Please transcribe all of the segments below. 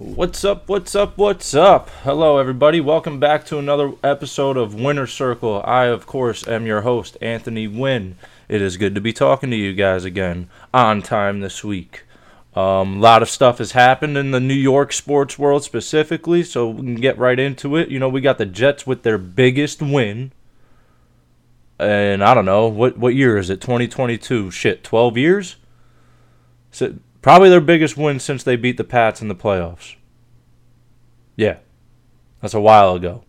What's up? What's up? What's up? Hello, everybody. Welcome back to another episode of Winner Circle. I, of course, am your host, Anthony Wynn. It is good to be talking to you guys again on time this week. A um, lot of stuff has happened in the New York sports world specifically, so we can get right into it. You know, we got the Jets with their biggest win. And I don't know, what, what year is it? 2022. Shit, 12 years? So, Probably their biggest win since they beat the Pats in the playoffs. Yeah. That's a while ago.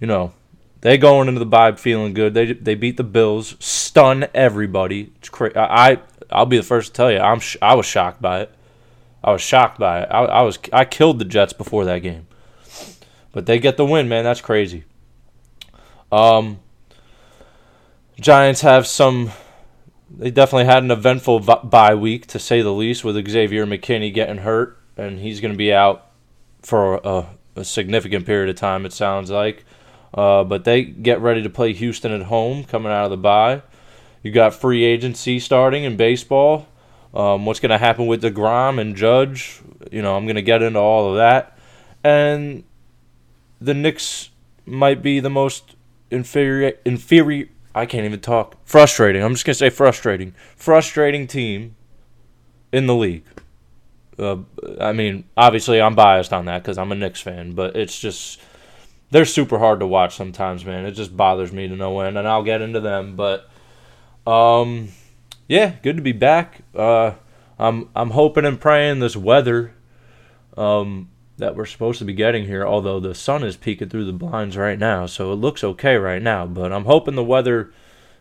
You know, they going into the bye feeling good. They they beat the Bills, stun everybody. It's cra- I I'll be the first to tell you. I'm sh- I was shocked by it. I was shocked by it. I, I was I killed the Jets before that game. But they get the win, man. That's crazy. Um Giants have some they definitely had an eventful bye week to say the least, with Xavier McKinney getting hurt, and he's going to be out for a, a, significant period of time. It sounds like, uh, but they get ready to play Houston at home coming out of the bye. You got free agency starting in baseball. Um, what's going to happen with the DeGrom and Judge? You know, I'm going to get into all of that, and the Knicks might be the most inferior inferior I can't even talk. Frustrating. I'm just gonna say frustrating. Frustrating team in the league. Uh, I mean, obviously I'm biased on that because I'm a Knicks fan, but it's just they're super hard to watch sometimes, man. It just bothers me to no end, and I'll get into them. But um, yeah, good to be back. Uh, I'm I'm hoping and praying this weather um, that we're supposed to be getting here, although the sun is peeking through the blinds right now, so it looks okay right now. But I'm hoping the weather,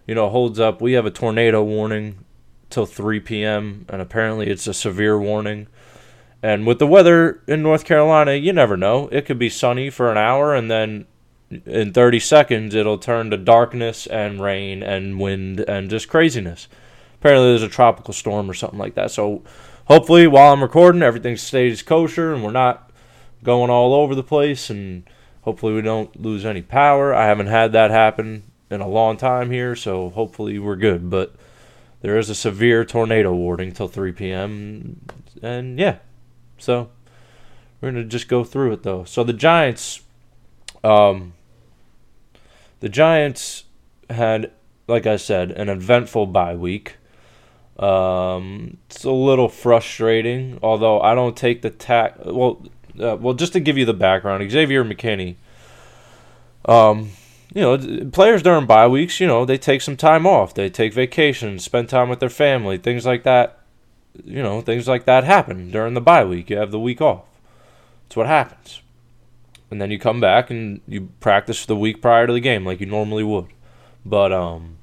you know, holds up. We have a tornado warning till 3 p.m., and apparently it's a severe warning. And with the weather in North Carolina, you never know. It could be sunny for an hour, and then in 30 seconds, it'll turn to darkness and rain and wind and just craziness. Apparently, there's a tropical storm or something like that. So, hopefully, while I'm recording, everything stays kosher and we're not going all over the place, and hopefully we don't lose any power. I haven't had that happen in a long time here, so hopefully we're good. But there is a severe tornado warning till 3 p.m. And yeah, so we're gonna just go through it though. So the Giants, um, the Giants had, like I said, an eventful bye week. Um, it's a little frustrating, although I don't take the tack. Well, uh, well, just to give you the background, Xavier McKinney. Um, you know, players during bye weeks, you know, they take some time off. They take vacations, spend time with their family, things like that. You know, things like that happen during the bye week. You have the week off. That's what happens. And then you come back and you practice the week prior to the game like you normally would. But um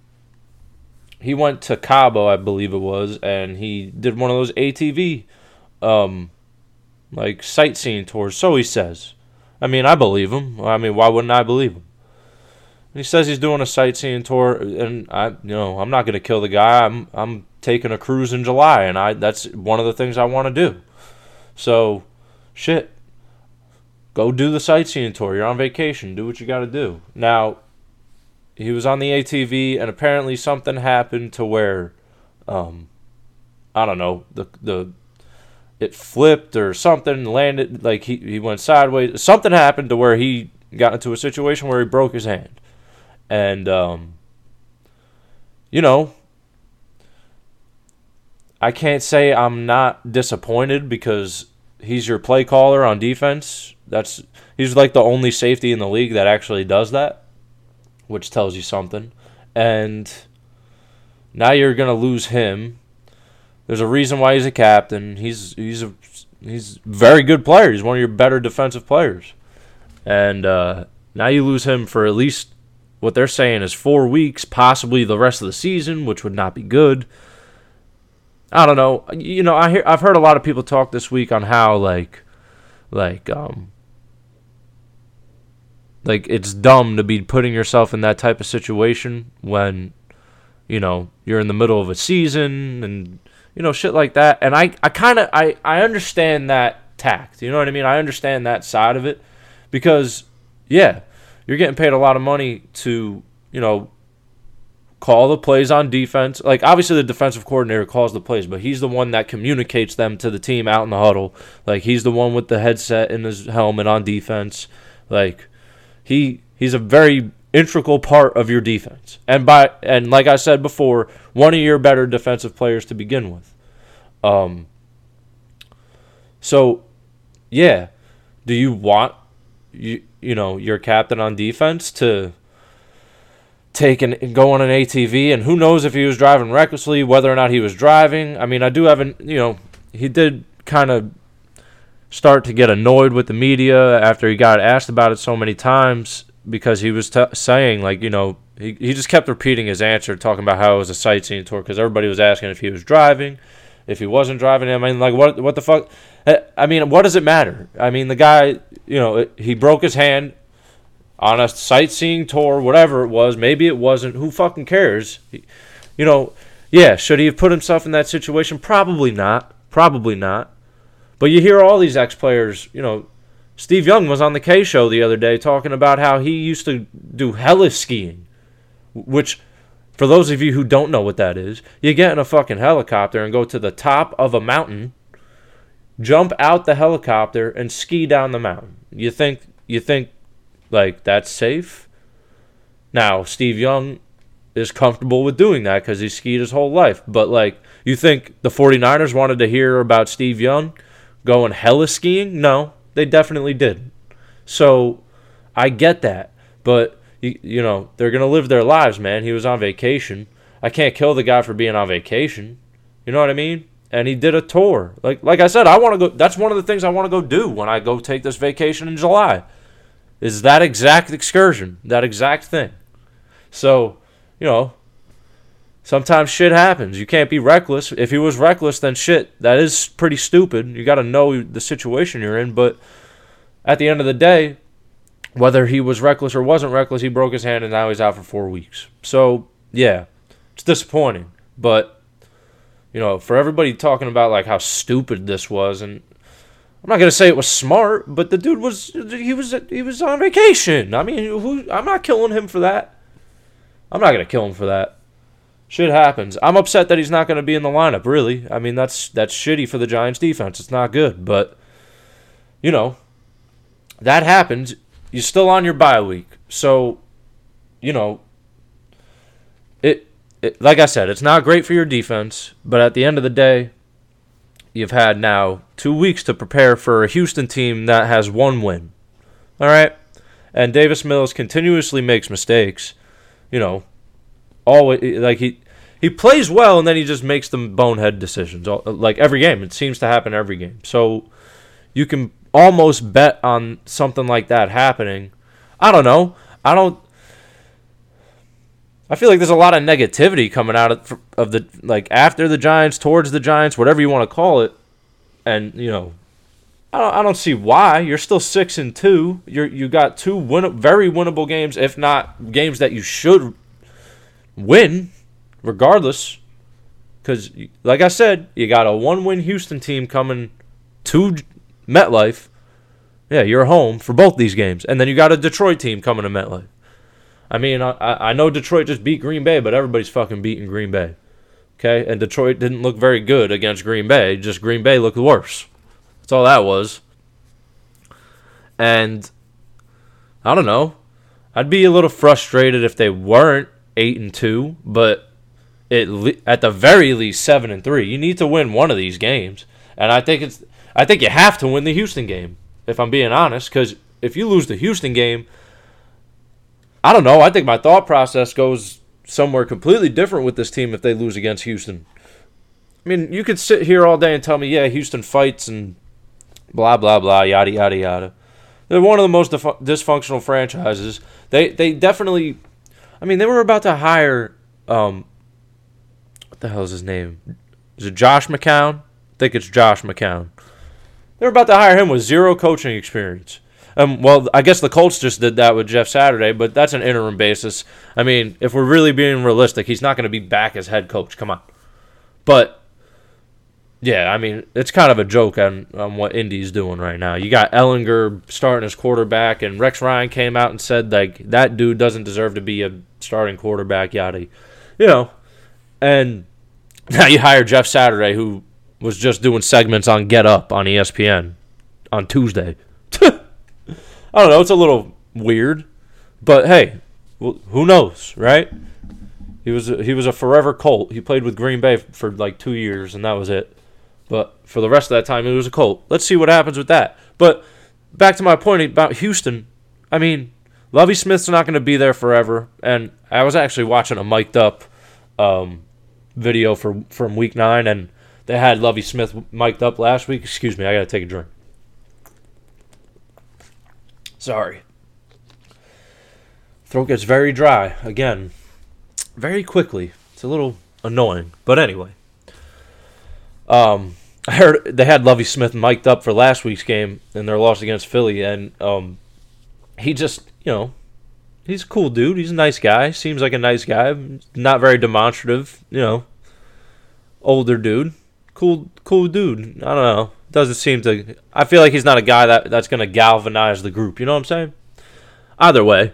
he went to Cabo, I believe it was, and he did one of those ATV um like sightseeing tours. So he says. I mean, I believe him. I mean, why wouldn't I believe him? he says he's doing a sightseeing tour, and I, you know, I'm not gonna kill the guy. I'm, I'm taking a cruise in July, and I, that's one of the things I want to do. So, shit, go do the sightseeing tour. You're on vacation. Do what you got to do. Now, he was on the ATV, and apparently something happened to where, um, I don't know, the the it flipped or something, landed like he, he went sideways. Something happened to where he got into a situation where he broke his hand. And um you know, I can't say I'm not disappointed because he's your play caller on defense. That's he's like the only safety in the league that actually does that, which tells you something. And now you're to lose him there's a reason why he's a captain. He's he's a he's very good player. He's one of your better defensive players. And uh, now you lose him for at least what they're saying is four weeks, possibly the rest of the season, which would not be good. I don't know. You know, I hear I've heard a lot of people talk this week on how like like um like it's dumb to be putting yourself in that type of situation when you know you're in the middle of a season and you know, shit like that. And I, I kind of, I, I understand that tact. You know what I mean? I understand that side of it because, yeah, you're getting paid a lot of money to, you know, call the plays on defense. Like obviously the defensive coordinator calls the plays, but he's the one that communicates them to the team out in the huddle. Like he's the one with the headset in his helmet on defense. Like he he's a very integral part of your defense. And by and like I said before, one of your better defensive players to begin with. Um so yeah, do you want you you know your captain on defense to take and go on an ATV and who knows if he was driving recklessly whether or not he was driving I mean I do have an you know he did kind of start to get annoyed with the media after he got asked about it so many times because he was t- saying like you know he, he just kept repeating his answer talking about how it was a sightseeing tour because everybody was asking if he was driving if he wasn't driving I mean like what what the fuck uh, I mean, what does it matter? I mean, the guy, you know, he broke his hand on a sightseeing tour, whatever it was. Maybe it wasn't. Who fucking cares? You know, yeah, should he have put himself in that situation? Probably not. Probably not. But you hear all these ex players, you know, Steve Young was on the K show the other day talking about how he used to do heli-skiing, which, for those of you who don't know what that is, you get in a fucking helicopter and go to the top of a mountain jump out the helicopter and ski down the mountain. You think you think like that's safe? Now, Steve Young is comfortable with doing that cuz he skied his whole life, but like you think the 49ers wanted to hear about Steve Young going heli-skiing? No, they definitely did. So, I get that, but you, you know, they're to live their lives, man. He was on vacation. I can't kill the guy for being on vacation. You know what I mean? and he did a tour. Like like I said, I want to go. That's one of the things I want to go do when I go take this vacation in July. Is that exact excursion, that exact thing. So, you know, sometimes shit happens. You can't be reckless. If he was reckless, then shit, that is pretty stupid. You got to know the situation you're in. But at the end of the day, whether he was reckless or wasn't reckless, he broke his hand and now he's out for four weeks. So, yeah, it's disappointing. But you know, for everybody talking about like how stupid this was, and I'm not gonna say it was smart, but the dude was he was he was on vacation. I mean, who? I'm not killing him for that. I'm not gonna kill him for that. Shit happens. I'm upset that he's not gonna be in the lineup. Really, I mean that's that's shitty for the Giants defense. It's not good, but you know that happens. You're still on your bye week, so you know it it, like I said, it's not great for your defense, but at the end of the day, you've had now two weeks to prepare for a Houston team that has one win. All right? And Davis Mills continuously makes mistakes. You know, always like he he plays well and then he just makes them bonehead decisions like every game. It seems to happen every game. So you can almost bet on something like that happening. I don't know. I don't I feel like there's a lot of negativity coming out of, of the like after the Giants, towards the Giants, whatever you want to call it, and you know, I don't, I don't see why you're still six and two. You're you got two win, very winnable games, if not games that you should win, regardless. Because like I said, you got a one-win Houston team coming to MetLife. Yeah, you're home for both these games, and then you got a Detroit team coming to MetLife. I mean, I, I know Detroit just beat Green Bay, but everybody's fucking beating Green Bay. Okay? And Detroit didn't look very good against Green Bay. Just Green Bay looked worse. That's all that was. And I don't know. I'd be a little frustrated if they weren't 8 and 2, but it at the very least 7 and 3. You need to win one of these games. And I think it's I think you have to win the Houston game if I'm being honest cuz if you lose the Houston game, I don't know. I think my thought process goes somewhere completely different with this team if they lose against Houston. I mean, you could sit here all day and tell me, yeah, Houston fights and blah blah blah, yada yada yada. They're one of the most dysfunctional franchises. They they definitely, I mean, they were about to hire, um, the hell is his name? Is it Josh McCown? I think it's Josh McCown. They were about to hire him with zero coaching experience. Um, well, I guess the Colts just did that with Jeff Saturday, but that's an interim basis. I mean, if we're really being realistic, he's not going to be back as head coach. Come on. But yeah, I mean, it's kind of a joke on, on what Indy's doing right now. You got Ehlinger starting as quarterback, and Rex Ryan came out and said like that dude doesn't deserve to be a starting quarterback. Yada. you know, and now you hire Jeff Saturday, who was just doing segments on Get Up on ESPN on Tuesday. I don't know. It's a little weird, but hey, who knows, right? He was a, he was a forever Colt. He played with Green Bay for like two years, and that was it. But for the rest of that time, he was a Colt. Let's see what happens with that. But back to my point about Houston. I mean, Lovie Smith's not going to be there forever, and I was actually watching a mic'd up um, video for from Week Nine, and they had Lovie Smith mic'd up last week. Excuse me, I got to take a drink. Sorry. Throat gets very dry again, very quickly. It's a little annoying, but anyway. Um, I heard they had Lovie Smith mic'd up for last week's game in their loss against Philly, and um, he just, you know, he's a cool dude. He's a nice guy. Seems like a nice guy. Not very demonstrative, you know. Older dude, cool, cool dude. I don't know. Doesn't seem to. I feel like he's not a guy that that's gonna galvanize the group. You know what I'm saying? Either way,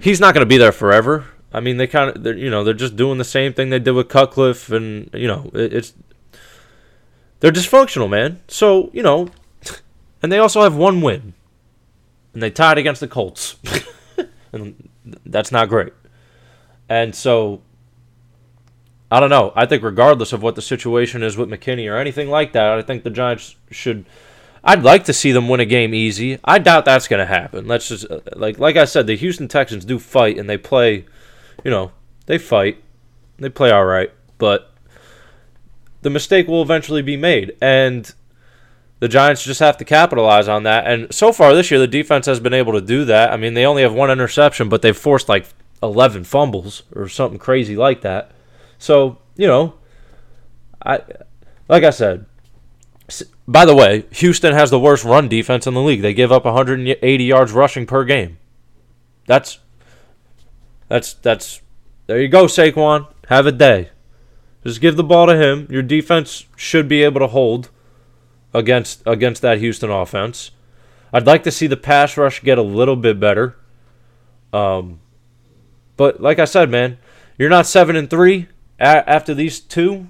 he's not going to be there forever. I mean, they kind of, you know, they're just doing the same thing they did with Cutcliffe, and you know, it, it's they're dysfunctional, man. So you know, and they also have one win, and they tied against the Colts, and that's not great. And so, I don't know. I think regardless of what the situation is with McKinney or anything like that, I think the Giants should I'd like to see them win a game easy. I doubt that's going to happen. Let's just uh, like like I said, the Houston Texans do fight and they play, you know, they fight. They play all right, but the mistake will eventually be made and the Giants just have to capitalize on that. And so far this year the defense has been able to do that. I mean, they only have one interception, but they've forced like 11 fumbles or something crazy like that. So, you know, I like I said, by the way, Houston has the worst run defense in the league. They give up 180 yards rushing per game. That's that's that's there you go, Saquon. Have a day. Just give the ball to him. Your defense should be able to hold against against that Houston offense. I'd like to see the pass rush get a little bit better. Um, but like I said, man, you're not seven and three after these two.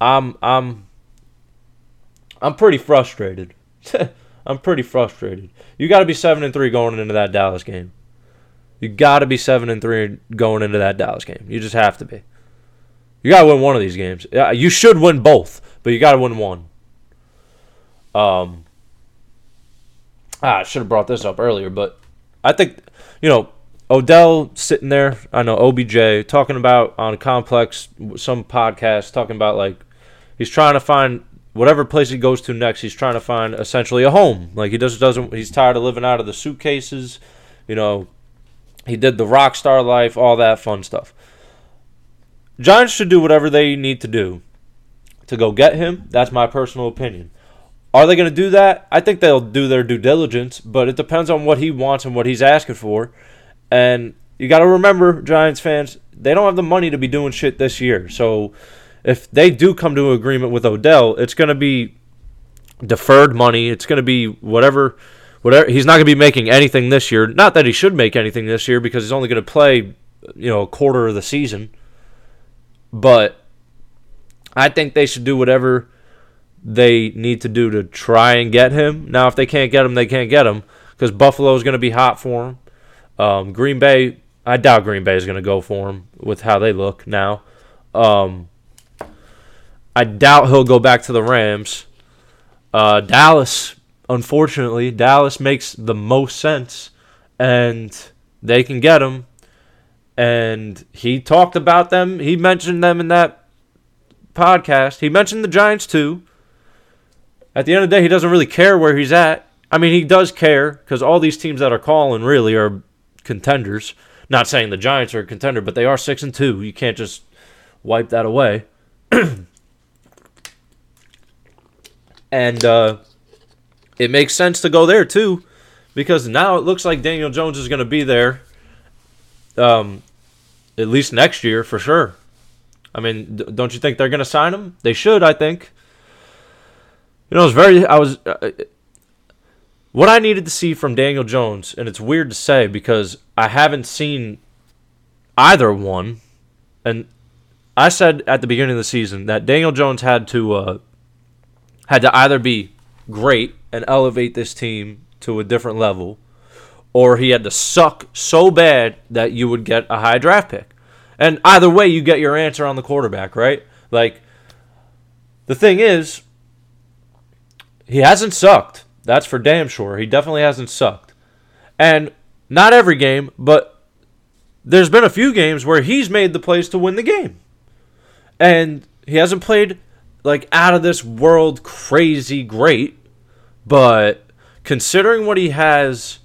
I'm I'm I'm pretty frustrated. I'm pretty frustrated. You got to be seven and three going into that Dallas game. You got to be seven and three going into that Dallas game. You just have to be. You got to win one of these games. You should win both, but you got to win one. Um, ah, I should have brought this up earlier, but I think you know Odell sitting there. I know OBJ talking about on complex some podcast talking about like he's trying to find whatever place he goes to next, he's trying to find essentially a home. Like he just doesn't. He's tired of living out of the suitcases. You know, he did the rock star life, all that fun stuff. Giants should do whatever they need to do to go get him. That's my personal opinion. Are they going to do that? I think they'll do their due diligence, but it depends on what he wants and what he's asking for. And you got to remember, Giants fans, they don't have the money to be doing shit this year. So if they do come to an agreement with Odell, it's going to be deferred money. It's going to be whatever whatever he's not going to be making anything this year. Not that he should make anything this year because he's only going to play, you know, a quarter of the season. But I think they should do whatever they need to do to try and get him. Now, if they can't get him, they can't get him because Buffalo is going to be hot for him. Um, Green Bay, I doubt Green Bay is going to go for him with how they look now. Um, I doubt he'll go back to the Rams. Uh, Dallas, unfortunately, Dallas makes the most sense, and they can get him. And he talked about them. He mentioned them in that podcast. He mentioned the Giants too. At the end of the day, he doesn't really care where he's at. I mean, he does care because all these teams that are calling really are contenders. Not saying the Giants are a contender, but they are six and two. You can't just wipe that away. and uh, it makes sense to go there too, because now it looks like Daniel Jones is going to be there, um, at least next year for sure. I mean, don't you think they're going to sign him? They should, I think. You know, it's very. I was. Uh, what I needed to see from Daniel Jones, and it's weird to say because I haven't seen either one and I said at the beginning of the season that Daniel Jones had to uh, had to either be great and elevate this team to a different level, or he had to suck so bad that you would get a high draft pick. And either way, you get your answer on the quarterback, right? Like, the thing is, he hasn't sucked. That's for damn sure. He definitely hasn't sucked. And not every game, but there's been a few games where he's made the plays to win the game. And he hasn't played like out of this world crazy great, but considering what he has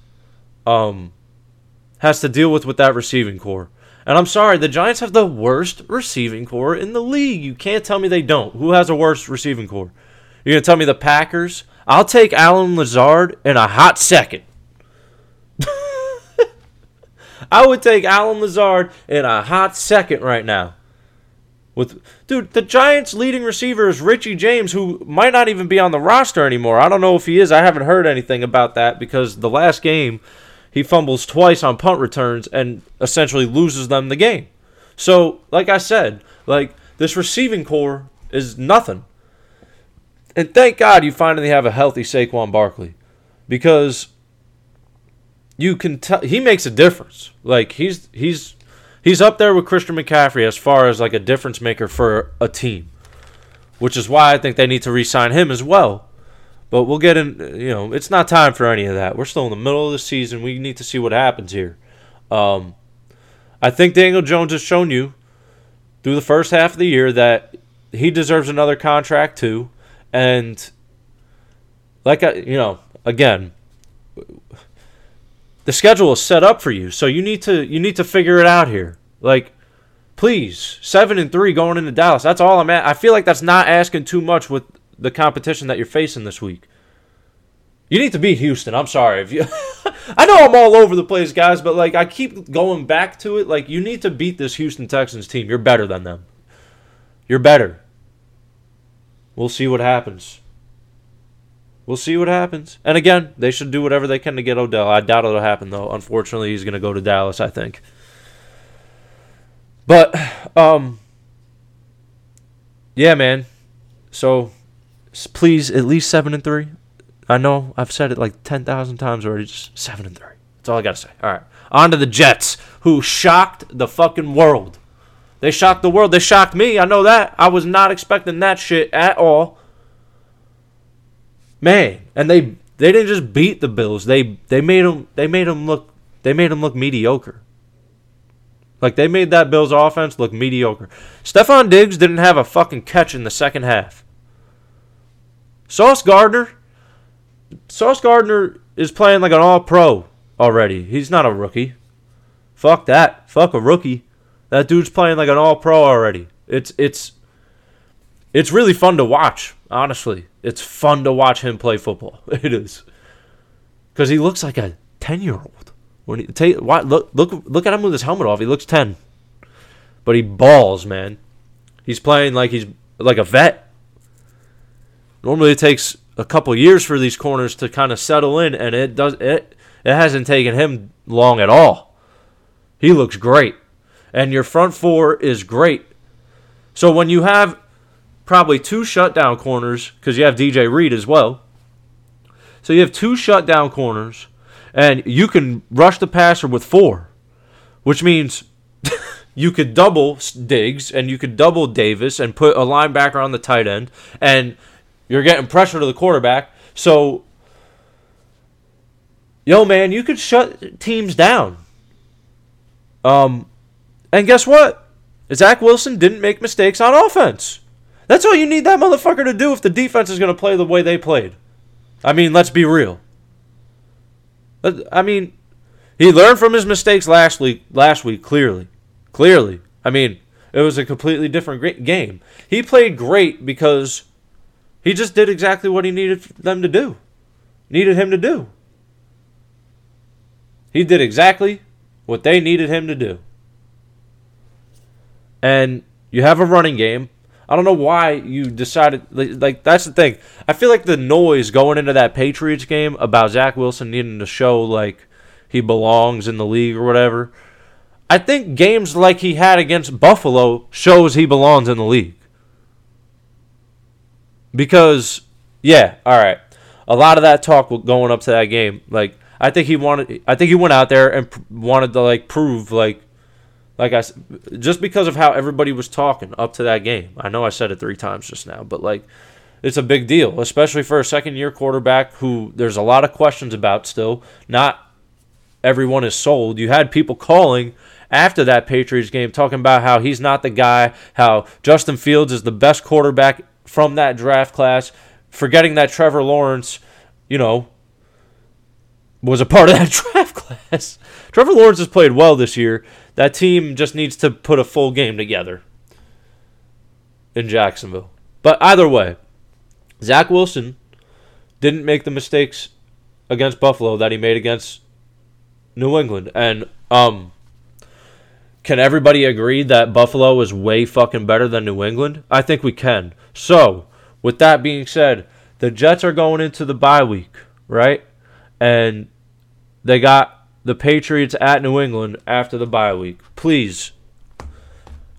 um has to deal with with that receiving corps. And I'm sorry, the Giants have the worst receiving corps in the league. You can't tell me they don't. Who has a worse receiving corps? You're going to tell me the Packers? I'll take Allen Lazard in a hot second. I would take Allen Lazard in a hot second right now. With dude, the Giants' leading receiver is Richie James, who might not even be on the roster anymore. I don't know if he is. I haven't heard anything about that because the last game he fumbles twice on punt returns and essentially loses them the game. So, like I said, like this receiving corps is nothing. And thank God you finally have a healthy Saquon Barkley because you can tell he makes a difference. Like he's he's he's up there with Christian McCaffrey as far as like a difference maker for a team, which is why I think they need to re-sign him as well. But we'll get in. You know, it's not time for any of that. We're still in the middle of the season. We need to see what happens here. Um, I think Daniel Jones has shown you through the first half of the year that he deserves another contract too, and like I, you know, again, the schedule is set up for you, so you need to you need to figure it out here. Like, please, seven and three going into Dallas. That's all I'm at. I feel like that's not asking too much with the competition that you're facing this week. You need to beat Houston. I'm sorry if you. I know I'm all over the place, guys, but like I keep going back to it. Like you need to beat this Houston Texans team. You're better than them. You're better. We'll see what happens. We'll see what happens. And again, they should do whatever they can to get Odell. I doubt it'll happen though. Unfortunately, he's going to go to Dallas, I think. But um yeah, man. So please at least 7 and 3. I know I've said it like 10,000 times already. Just 7 and 3. That's all I got to say. All right. On to the Jets, who shocked the fucking world. They shocked the world. They shocked me. I know that. I was not expecting that shit at all. Man, and they they didn't just beat the Bills. They they made them they made them look they made them look mediocre. Like they made that Bills offense look mediocre. Stefon Diggs didn't have a fucking catch in the second half. Sauce Gardner Sauce Gardner is playing like an all pro already. He's not a rookie. Fuck that. Fuck a rookie. That dude's playing like an all pro already. It's it's it's really fun to watch, honestly. It's fun to watch him play football. It is. Cuz he looks like a 10-year-old. When he take what look look look at him with his helmet off. He looks 10. But he balls, man. He's playing like he's like a vet. Normally it takes a couple years for these corners to kind of settle in and it does it it hasn't taken him long at all. He looks great. And your front four is great. So when you have probably two shutdown corners because you have DJ Reed as well. So you have two shutdown corners, and you can rush the passer with four, which means you could double Diggs and you could double Davis and put a linebacker on the tight end, and you're getting pressure to the quarterback. So, yo, man, you could shut teams down. Um, and guess what? Zach Wilson didn't make mistakes on offense. That's all you need that motherfucker to do if the defense is going to play the way they played. I mean, let's be real. Uh, I mean, he learned from his mistakes last week. Last week, clearly, clearly. I mean, it was a completely different game. He played great because he just did exactly what he needed them to do. Needed him to do. He did exactly what they needed him to do. And you have a running game. I don't know why you decided like that's the thing. I feel like the noise going into that Patriots game about Zach Wilson needing to show like he belongs in the league or whatever. I think games like he had against Buffalo shows he belongs in the league. Because, yeah, all right. A lot of that talk going up to that game, like I think he wanted, I think he went out there and pr- wanted to like prove, like, like I, just because of how everybody was talking up to that game. I know I said it three times just now, but like, it's a big deal, especially for a second year quarterback who there's a lot of questions about still. Not everyone is sold. You had people calling after that Patriots game talking about how he's not the guy, how Justin Fields is the best quarterback from that draft class, forgetting that Trevor Lawrence, you know, was a part of that draft class. Trevor Lawrence has played well this year. That team just needs to put a full game together in Jacksonville. But either way, Zach Wilson didn't make the mistakes against Buffalo that he made against New England. And um can everybody agree that Buffalo is way fucking better than New England? I think we can. So, with that being said, the Jets are going into the bye week, right? And they got the Patriots at New England after the bye week. Please,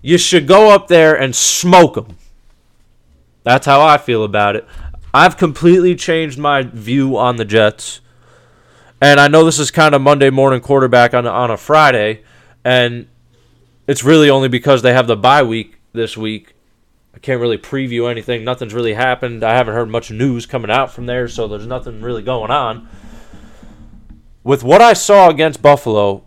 you should go up there and smoke them. That's how I feel about it. I've completely changed my view on the Jets. And I know this is kind of Monday morning quarterback on on a Friday, and it's really only because they have the bye week this week. I can't really preview anything. Nothing's really happened. I haven't heard much news coming out from there, so there's nothing really going on. With what I saw against Buffalo,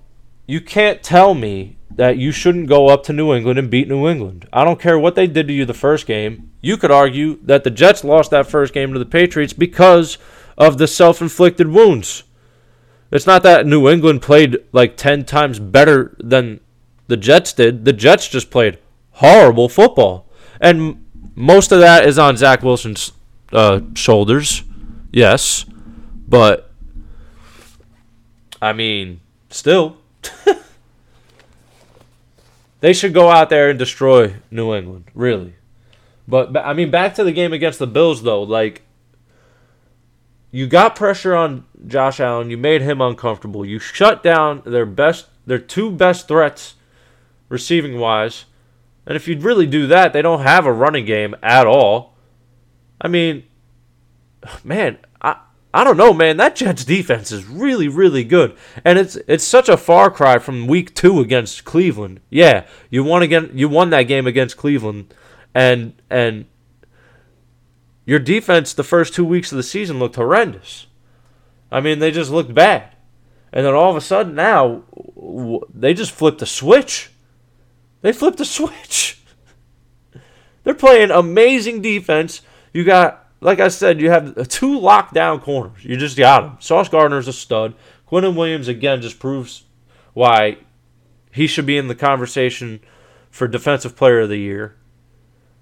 you can't tell me that you shouldn't go up to New England and beat New England. I don't care what they did to you the first game. You could argue that the Jets lost that first game to the Patriots because of the self inflicted wounds. It's not that New England played like 10 times better than the Jets did. The Jets just played horrible football. And most of that is on Zach Wilson's uh, shoulders. Yes. But, I mean, still. they should go out there and destroy New England, really. But, I mean, back to the game against the Bills, though. Like, you got pressure on Josh Allen. You made him uncomfortable. You shut down their best, their two best threats receiving wise. And if you'd really do that, they don't have a running game at all. I mean, man, I don't know, man. That Jets defense is really, really good, and it's it's such a far cry from Week Two against Cleveland. Yeah, you won again. You won that game against Cleveland, and and your defense the first two weeks of the season looked horrendous. I mean, they just looked bad, and then all of a sudden now they just flipped a switch they flipped the switch. They're playing amazing defense. You got, like I said, you have two lockdown corners. You just got them. Sauce Gardner's a stud. Quinnen Williams, again, just proves why he should be in the conversation for Defensive Player of the Year.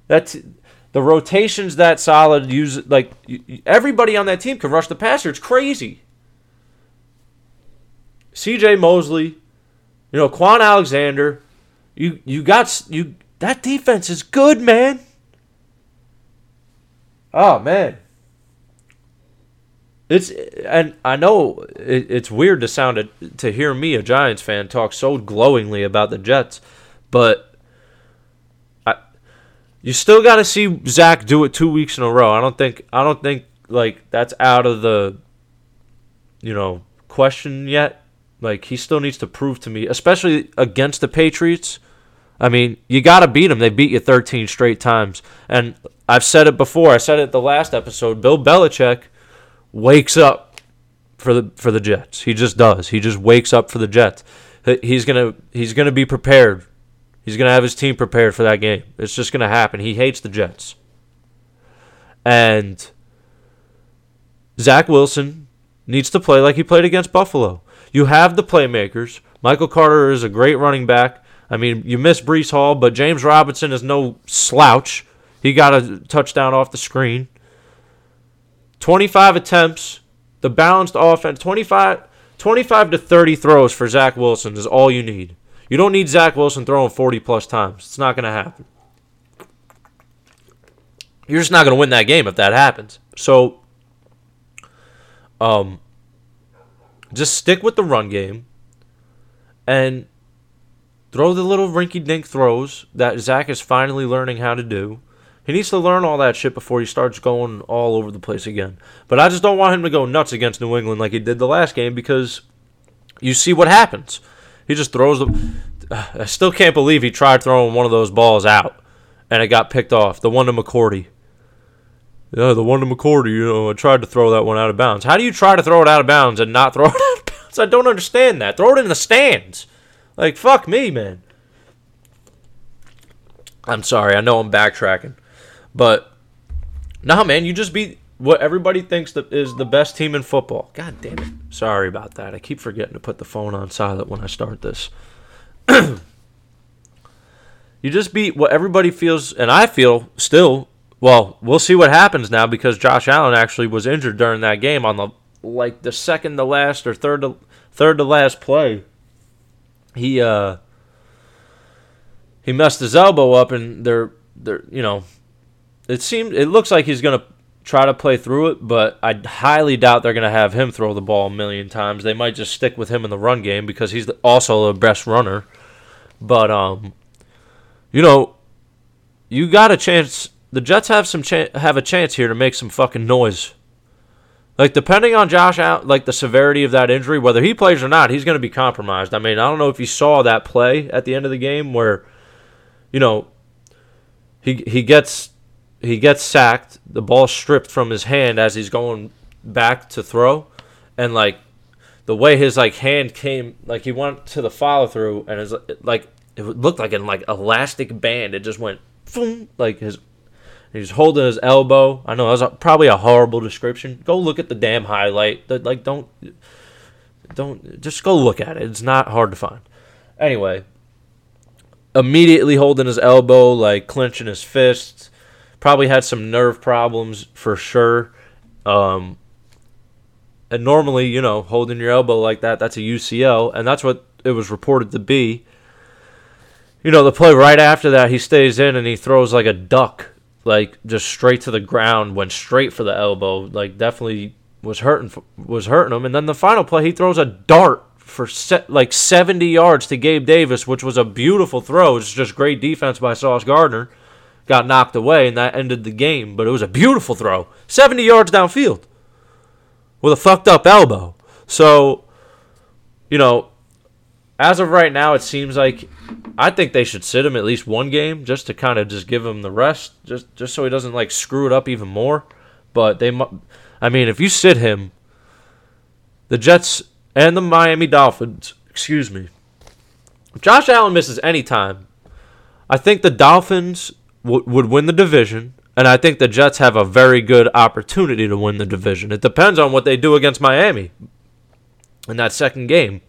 That's the rotations that solid. Use like everybody on that team can rush the passer. It's crazy. C.J. Mosley, you know, Kwon Alexander, you you got you that defense is good, man. Oh man. It's and I know it, it's weird to sound to hear me, a Giants fan, talk so glowingly about the Jets, but I, you still got to see Zach do it two weeks in a row. I don't think I don't think like that's out of the you know question yet. Like he still needs to prove to me, especially against the Patriots. I mean, you got to beat them. They beat you 13 straight times. And I've said it before. I said it the last episode. Bill Belichick wakes up for the for the Jets. He just does. He just wakes up for the Jets. He's to he's going to be prepared. He's going to have his team prepared for that game. It's just going to happen. He hates the Jets. And Zach Wilson needs to play like he played against Buffalo. You have the playmakers. Michael Carter is a great running back. I mean, you miss Breece Hall, but James Robinson is no slouch. He got a touchdown off the screen. 25 attempts, the balanced offense, 25, 25 to 30 throws for Zach Wilson is all you need. You don't need Zach Wilson throwing 40 plus times. It's not going to happen. You're just not going to win that game if that happens. So, um, just stick with the run game and throw the little rinky dink throws that Zach is finally learning how to do. He needs to learn all that shit before he starts going all over the place again. But I just don't want him to go nuts against New England like he did the last game because you see what happens. He just throws the. I still can't believe he tried throwing one of those balls out and it got picked off. The one to McCourty. Yeah, the one to McCourty, you know, I tried to throw that one out of bounds. How do you try to throw it out of bounds and not throw it out of bounds? I don't understand that. Throw it in the stands. Like, fuck me, man. I'm sorry. I know I'm backtracking. But, nah, man, you just beat what everybody thinks that is the best team in football. God damn it. Sorry about that. I keep forgetting to put the phone on silent when I start this. you just beat what everybody feels, and I feel still well, we'll see what happens now because Josh Allen actually was injured during that game on the like the second to last or third to third to last play. He uh he messed his elbow up and they're they're you know it seemed it looks like he's gonna try to play through it, but I highly doubt they're gonna have him throw the ball a million times. They might just stick with him in the run game because he's also the best runner. But um, you know, you got a chance the Jets have some cha- have a chance here to make some fucking noise. Like depending on Josh out, like the severity of that injury, whether he plays or not, he's going to be compromised. I mean, I don't know if you saw that play at the end of the game where, you know, he he gets he gets sacked, the ball stripped from his hand as he's going back to throw, and like the way his like hand came, like he went to the follow through, and his like it looked like an like elastic band. It just went, boom, like his He's holding his elbow. I know that was probably a horrible description. Go look at the damn highlight. Like, don't, don't, just go look at it. It's not hard to find. Anyway, immediately holding his elbow, like clenching his fists. Probably had some nerve problems for sure. Um, and normally, you know, holding your elbow like that, that's a UCL, and that's what it was reported to be. You know, the play right after that, he stays in and he throws like a duck like just straight to the ground, went straight for the elbow. Like definitely was hurting was hurting him. And then the final play, he throws a dart for set, like 70 yards to Gabe Davis, which was a beautiful throw. It's just great defense by Sauce Gardner. Got knocked away, and that ended the game. But it was a beautiful throw, 70 yards downfield, with a fucked up elbow. So, you know, as of right now, it seems like I think they should sit him at least one game just to kind of just give him the rest, just just so he doesn't like screw it up even more. But they, I mean, if you sit him, the Jets and the Miami Dolphins, excuse me, if Josh Allen misses any time, I think the Dolphins w- would win the division, and I think the Jets have a very good opportunity to win the division. It depends on what they do against Miami in that second game.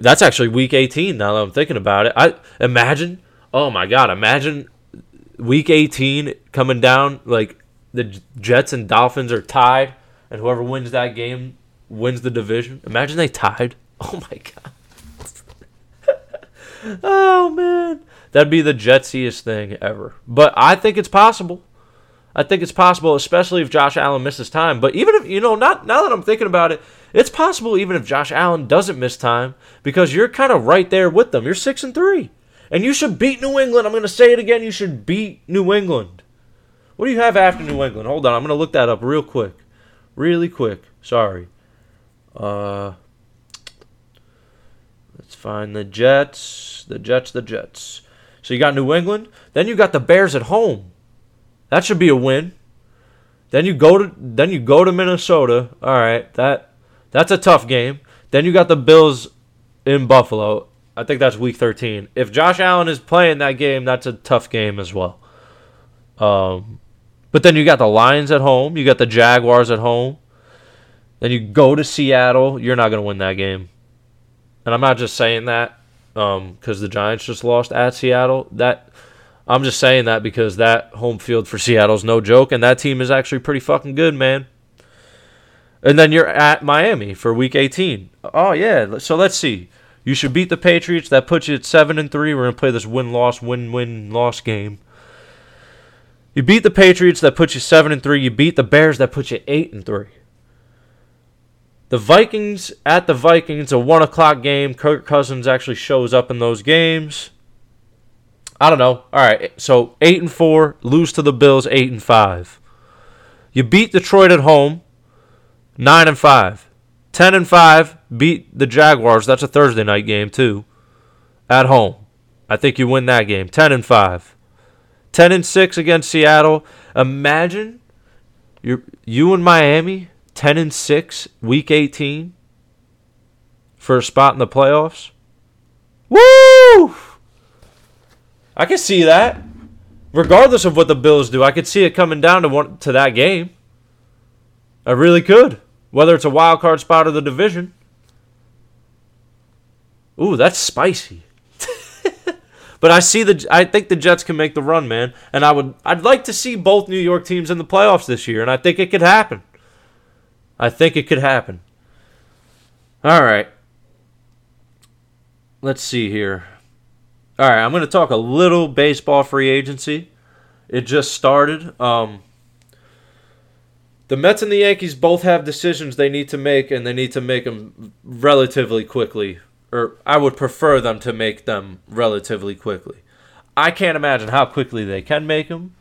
That's actually week 18 now that I'm thinking about it. I imagine, oh my god, imagine week 18 coming down like the Jets and Dolphins are tied and whoever wins that game wins the division. Imagine they tied. Oh my god. oh man. That'd be the jetsiest thing ever. But I think it's possible. I think it's possible, especially if Josh Allen misses time. But even if you know, not now that I'm thinking about it, it's possible even if Josh Allen doesn't miss time because you're kind of right there with them. You're six and three, and you should beat New England. I'm going to say it again. You should beat New England. What do you have after New England? Hold on, I'm going to look that up real quick, really quick. Sorry. Uh, let's find the Jets. The Jets. The Jets. So you got New England. Then you got the Bears at home. That should be a win. Then you go to then you go to Minnesota. All right, that that's a tough game. Then you got the Bills in Buffalo. I think that's week 13. If Josh Allen is playing that game, that's a tough game as well. Um, but then you got the Lions at home. You got the Jaguars at home. Then you go to Seattle. You're not going to win that game. And I'm not just saying that because um, the Giants just lost at Seattle. That I'm just saying that because that home field for Seattle's no joke, and that team is actually pretty fucking good, man. And then you're at Miami for week 18. Oh yeah, so let's see. You should beat the Patriots. That puts you at 7 and 3. We're going to play this win-loss win-win loss game. You beat the Patriots that puts you 7 and 3. You beat the Bears that puts you 8 and 3. The Vikings at the Vikings, a one o'clock game. Kirk Cousins actually shows up in those games. I don't know. All right, so eight and four, lose to the Bills, eight and five. You beat Detroit at home, nine and five. Ten and five, beat the Jaguars. That's a Thursday night game too, at home. I think you win that game. Ten and five. Ten and six against Seattle. Imagine you you in Miami, ten and six, week eighteen, for a spot in the playoffs. Woo! I can see that. Regardless of what the Bills do, I could see it coming down to one to that game. I really could. Whether it's a wild card spot or the division. Ooh, that's spicy. but I see the I think the Jets can make the run, man. And I would I'd like to see both New York teams in the playoffs this year, and I think it could happen. I think it could happen. All right. Let's see here. All right, I'm going to talk a little baseball free agency. It just started. Um, the Mets and the Yankees both have decisions they need to make, and they need to make them relatively quickly. Or I would prefer them to make them relatively quickly. I can't imagine how quickly they can make them,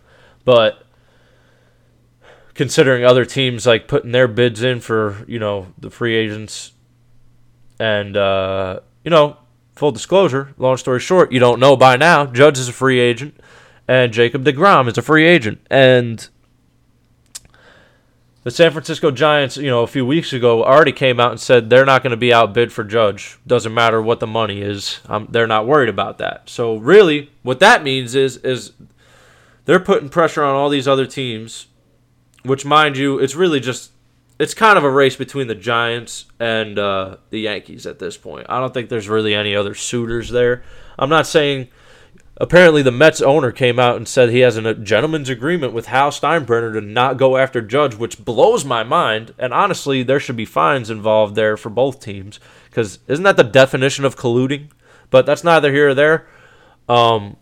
but considering other teams like putting their bids in for you know the free agents, and uh, you know full disclosure, long story short, you don't know by now. Judge is a free agent, and Jacob DeGrom is a free agent, and the San Francisco Giants, you know, a few weeks ago already came out and said they're not going to be outbid for Judge. Doesn't matter what the money is. Um, they're not worried about that. So really, what that means is is they're putting pressure on all these other teams, which, mind you, it's really just it's kind of a race between the Giants and uh, the Yankees at this point. I don't think there's really any other suitors there. I'm not saying apparently the Mets owner came out and said he has a gentleman's agreement with Hal Steinbrenner to not go after Judge, which blows my mind. And honestly, there should be fines involved there for both teams because isn't that the definition of colluding? But that's neither here or there. Um,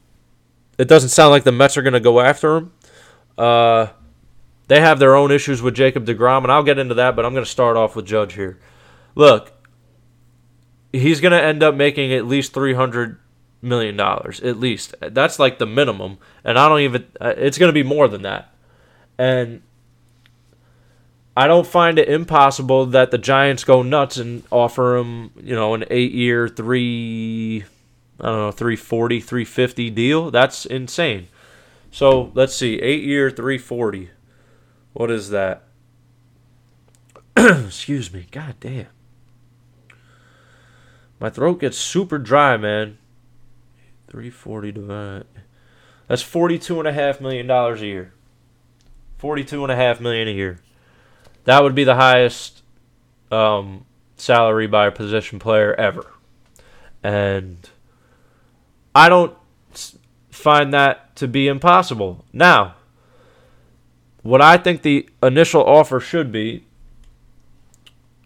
it doesn't sound like the Mets are going to go after him. Uh, they have their own issues with Jacob DeGrom, and I'll get into that, but I'm going to start off with Judge here. Look, he's going to end up making at least 300 million dollars at least. That's like the minimum, and I don't even. Uh, it's going to be more than that, and I don't find it impossible that the Giants go nuts and offer him, you know, an eight-year, three, I don't know, 340, 350 deal. That's insane. So let's see, eight-year, 340. What is that? Excuse me. God damn. My throat gets super dry, man. 340 divided. That's forty-two and a half million dollars a year. Forty-two and a half million a year. That would be the highest um, salary by a position player ever, and I don't find that to be impossible. Now, what I think the initial offer should be,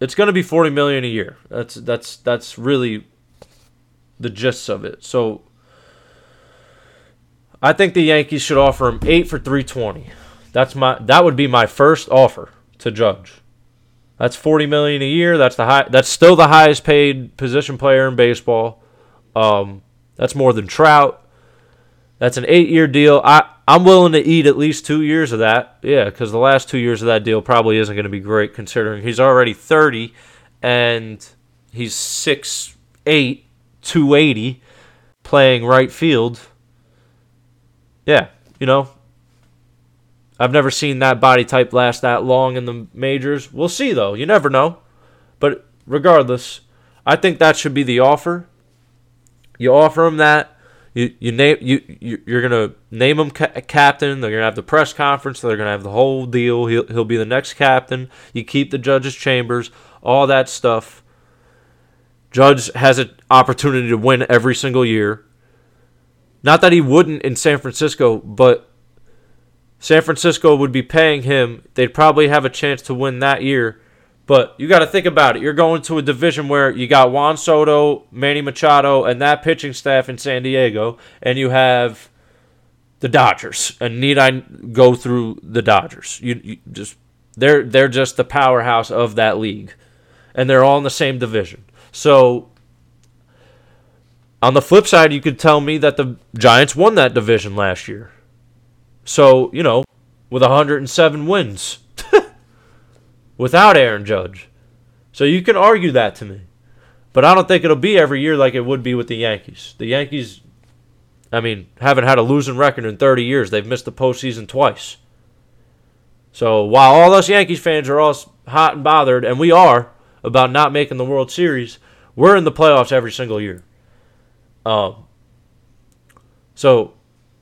it's going to be forty million a year. That's that's that's really the gist of it. So I think the Yankees should offer him eight for three twenty. That's my that would be my first offer to Judge. That's forty million a year. That's the high. That's still the highest paid position player in baseball. Um, that's more than Trout. That's an eight-year deal. I I'm willing to eat at least two years of that. Yeah, because the last two years of that deal probably isn't going to be great considering he's already thirty, and he's six eight, two eighty, playing right field yeah, you know, I've never seen that body type last that long in the majors. We'll see though. You never know. But regardless, I think that should be the offer. You offer him that. You you name you, you you're gonna name him ca- captain. They're gonna have the press conference. They're gonna have the whole deal. He'll he'll be the next captain. You keep the judges' chambers. All that stuff. Judge has an opportunity to win every single year. Not that he wouldn't in San Francisco, but San Francisco would be paying him. They'd probably have a chance to win that year. But you got to think about it. You're going to a division where you got Juan Soto, Manny Machado, and that pitching staff in San Diego, and you have the Dodgers. And need I go through the Dodgers? You, you just they're they're just the powerhouse of that league. and they're all in the same division. So on the flip side, you could tell me that the Giants won that division last year. So, you know, with 107 wins without Aaron Judge. So you can argue that to me. But I don't think it'll be every year like it would be with the Yankees. The Yankees, I mean, haven't had a losing record in 30 years. They've missed the postseason twice. So while all us Yankees fans are all hot and bothered, and we are about not making the World Series, we're in the playoffs every single year. Um, so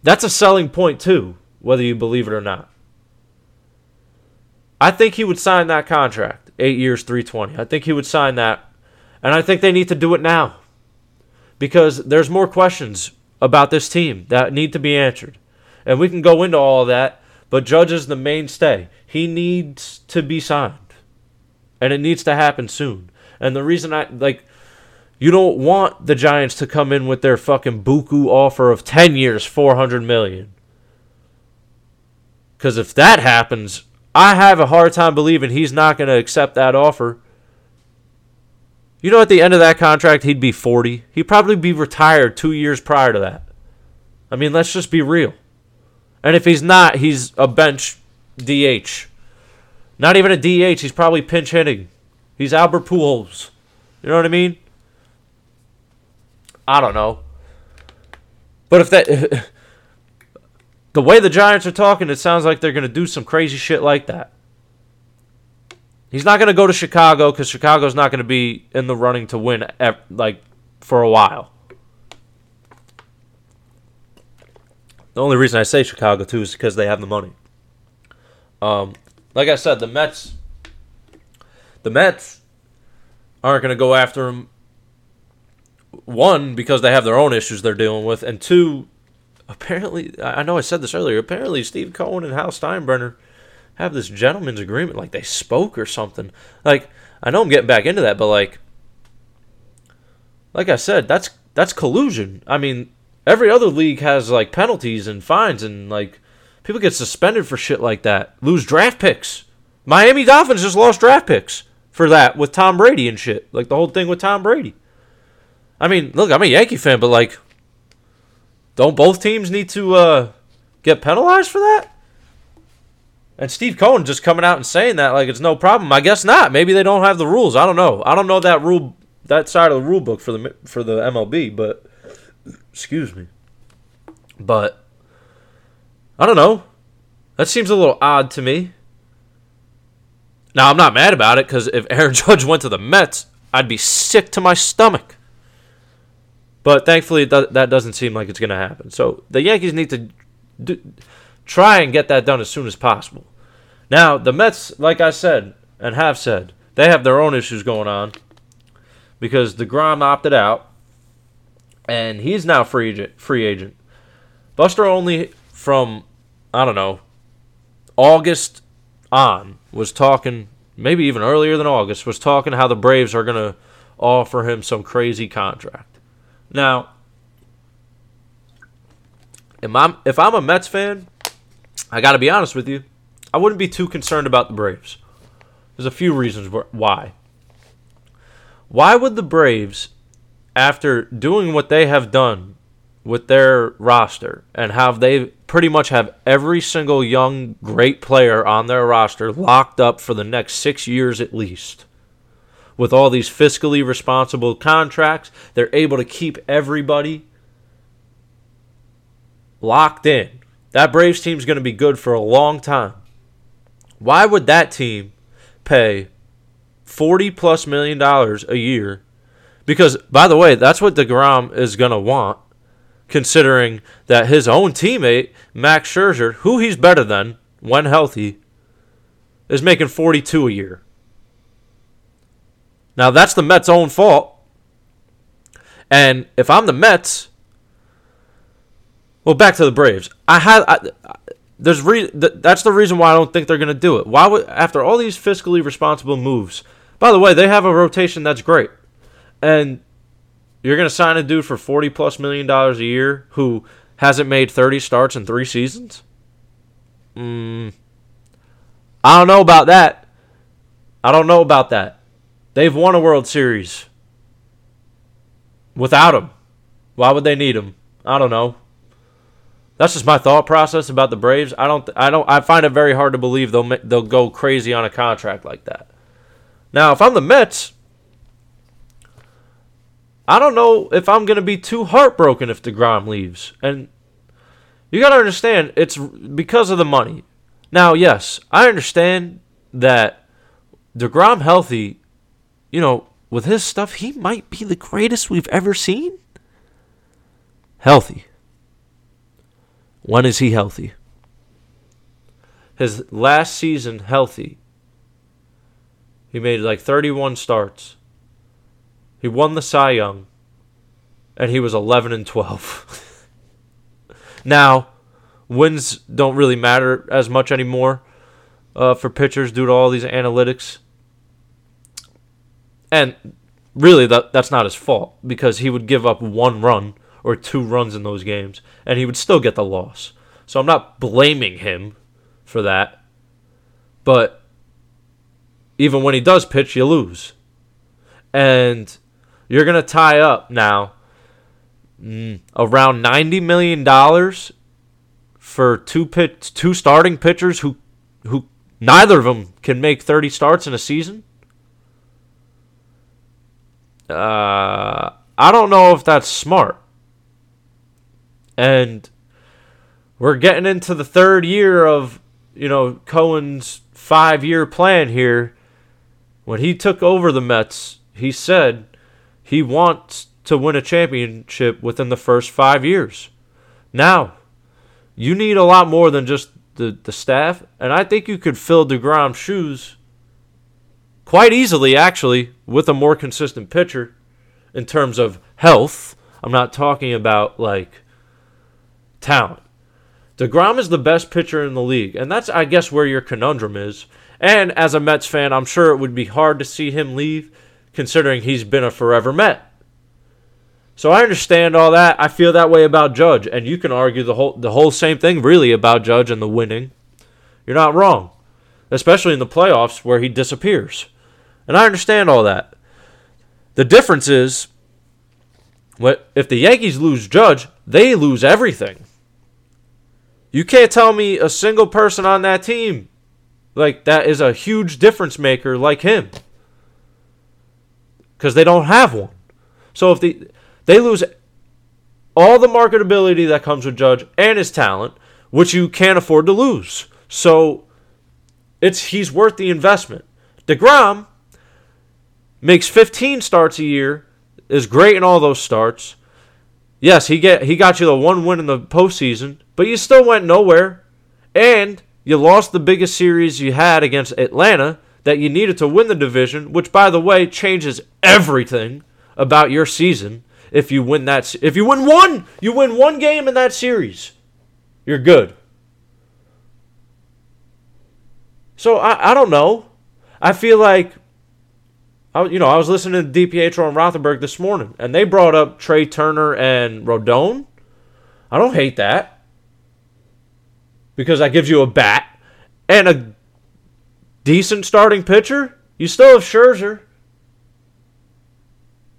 that's a selling point too, whether you believe it or not. I think he would sign that contract, eight years, three twenty. I think he would sign that, and I think they need to do it now, because there's more questions about this team that need to be answered, and we can go into all of that. But Judge is the mainstay. He needs to be signed, and it needs to happen soon. And the reason I like you don't want the Giants to come in with their fucking buku offer of 10 years, 400 million. Cuz if that happens, I have a hard time believing he's not going to accept that offer. You know at the end of that contract he'd be 40. He'd probably be retired 2 years prior to that. I mean, let's just be real. And if he's not, he's a bench DH. Not even a DH, he's probably pinch hitting. He's Albert Pujols. You know what I mean? I don't know. But if that the way the Giants are talking, it sounds like they're going to do some crazy shit like that. He's not going to go to Chicago because Chicago's not going to be in the running to win like for a while. The only reason I say Chicago too is because they have the money. Um, like I said, the Mets, the Mets aren't going to go after him one because they have their own issues they're dealing with, and two, apparently I know I said this earlier. Apparently, Steve Cohen and Hal Steinbrenner have this gentleman's agreement, like they spoke or something. Like I know I'm getting back into that, but like, like I said, that's that's collusion. I mean, every other league has like penalties and fines, and like people get suspended for shit like that, lose draft picks. Miami Dolphins just lost draft picks for that with Tom Brady and shit, like the whole thing with Tom Brady. I mean, look, I'm a Yankee fan, but like, don't both teams need to uh, get penalized for that? And Steve Cohen just coming out and saying that like it's no problem. I guess not. Maybe they don't have the rules. I don't know. I don't know that rule that side of the rule book for the for the MLB, but excuse me. But I don't know. That seems a little odd to me. Now I'm not mad about it because if Aaron Judge went to the Mets, I'd be sick to my stomach. But thankfully, that doesn't seem like it's going to happen. So the Yankees need to do, try and get that done as soon as possible. Now, the Mets, like I said and have said, they have their own issues going on because DeGrom opted out and he's now free agent. Free agent. Buster Olney from I don't know August on was talking, maybe even earlier than August, was talking how the Braves are going to offer him some crazy contract. Now, if I'm, if I'm a Mets fan, I got to be honest with you, I wouldn't be too concerned about the Braves. There's a few reasons why. Why would the Braves, after doing what they have done with their roster and have they pretty much have every single young great player on their roster locked up for the next six years at least, with all these fiscally responsible contracts. They're able to keep everybody locked in. That Braves team's going to be good for a long time. Why would that team pay 40 plus million dollars a year? Because, by the way, that's what DeGrom is going to want, considering that his own teammate, Max Scherzer, who he's better than when healthy, is making 42 a year. Now that's the Mets' own fault. And if I'm the Mets, well, back to the Braves. I had there's re, that's the reason why I don't think they're going to do it. Why would after all these fiscally responsible moves? By the way, they have a rotation that's great, and you're going to sign a dude for forty plus million dollars a year who hasn't made thirty starts in three seasons. Mm, I don't know about that. I don't know about that. They've won a World Series without him. Why would they need him? I don't know. That's just my thought process about the Braves. I don't. I don't. I find it very hard to believe they'll they'll go crazy on a contract like that. Now, if I'm the Mets, I don't know if I'm going to be too heartbroken if DeGrom leaves. And you got to understand, it's because of the money. Now, yes, I understand that DeGrom healthy, you know, with his stuff, he might be the greatest we've ever seen. Healthy. When is he healthy? His last season healthy. He made like 31 starts. He won the Cy Young, and he was 11 and 12. now, wins don't really matter as much anymore uh, for pitchers due to all these analytics. And really, that that's not his fault because he would give up one run or two runs in those games, and he would still get the loss. So I'm not blaming him for that. But even when he does pitch, you lose. And you're going to tie up now mm, around $90 million for two pit, two starting pitchers who who neither of them can make 30 starts in a season. Uh, I don't know if that's smart. And we're getting into the third year of, you know, Cohen's five year plan here. When he took over the Mets, he said he wants to win a championship within the first five years. Now, you need a lot more than just the, the staff, and I think you could fill DeGrom's shoes quite easily, actually, with a more consistent pitcher in terms of health. I'm not talking about like talent. DeGrom is the best pitcher in the league, and that's, I guess, where your conundrum is. And as a Mets fan, I'm sure it would be hard to see him leave considering he's been a forever Met. So I understand all that. I feel that way about Judge, and you can argue the whole the whole same thing really about Judge and the winning. You're not wrong, especially in the playoffs where he disappears. And I understand all that. The difference is what if the Yankees lose Judge, they lose everything. You can't tell me a single person on that team like that is a huge difference maker like him because they don't have one. So if they they lose all the marketability that comes with Judge and his talent, which you can't afford to lose. So it's he's worth the investment. DeGrom makes 15 starts a year, is great in all those starts. Yes, he get he got you the one win in the postseason, but you still went nowhere, and you lost the biggest series you had against Atlanta that you needed to win the division, which by the way changes everything about your season. If you win that, if you win one, you win one game in that series, you're good. So I, I don't know. I feel like, I, you know, I was listening to DiPietro and Rothenberg this morning, and they brought up Trea Turner and Rodon. I don't hate that because that gives you a bat and a decent starting pitcher. You still have Scherzer.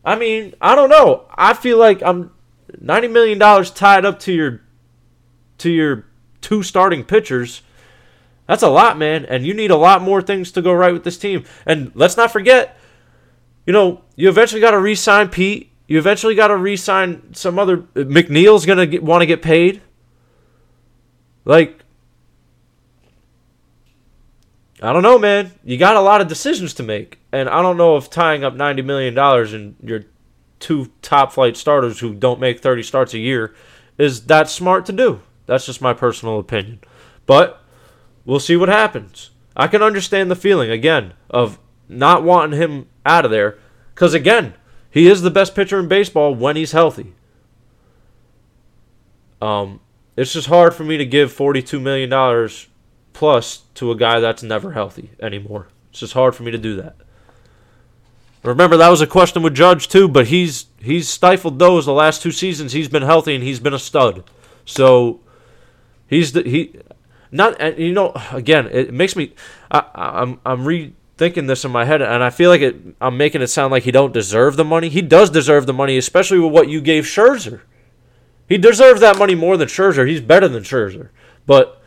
I mean, I don't know. I feel like I'm ninety million dollars tied up to your to your two starting pitchers. That's a lot, man, and you need a lot more things to go right with this team. And let's not forget, you know, you eventually got to re-sign Pete. You eventually got to re-sign some other. Uh, McNeil's gonna want to get paid. Like, I don't know, man. You got a lot of decisions to make, and I don't know if tying up ninety million dollars in your two top flight starters who don't make thirty starts a year is that smart to do. That's just my personal opinion, but we'll see what happens. I can understand the feeling again of not wanting him out of there, because again, he is the best pitcher in baseball when he's healthy. Um, it's just hard for me to give forty-two million dollars plus to a guy that's never healthy anymore. It's just hard for me to do that. Remember that was a question with Judge too, but he's he's stifled those the last two seasons. He's been healthy and he's been a stud. So he's the he not and you know again it makes me I, I'm I'm re thinking this in my head, and I feel like it, I'm making it sound like he don't deserve the money. He does deserve the money, especially with what you gave Scherzer. He deserves that money more than Scherzer. He's better than Scherzer, but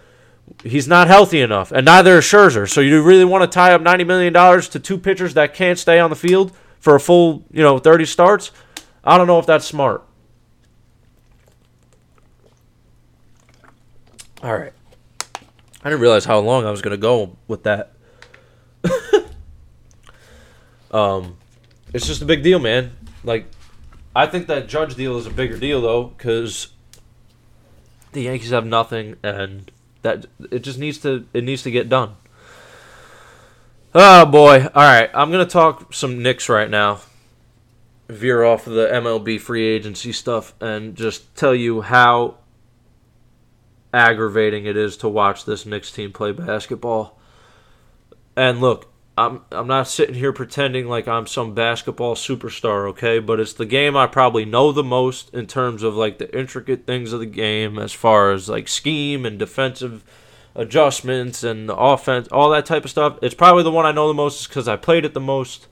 he's not healthy enough, and neither is Scherzer. So you really want to tie up ninety million dollars to two pitchers that can't stay on the field for a full, you know, thirty starts? I don't know if that's smart. All right. I didn't realize how long I was going to go with that. Um, it's just a big deal, man. Like, I think that Judge deal is a bigger deal though, because the Yankees have nothing, and that it just needs to it needs to get done. Oh boy! All right, I'm gonna talk some Knicks right now. Veer off of the MLB free agency stuff and just tell you how aggravating it is to watch this Knicks team play basketball. And look, I'm I'm not sitting here pretending like I'm some basketball superstar, okay? But it's the game I probably know the most in terms of like the intricate things of the game as far as like scheme and defensive adjustments and the offense, all that type of stuff. It's probably the one I know the most because I played it the most.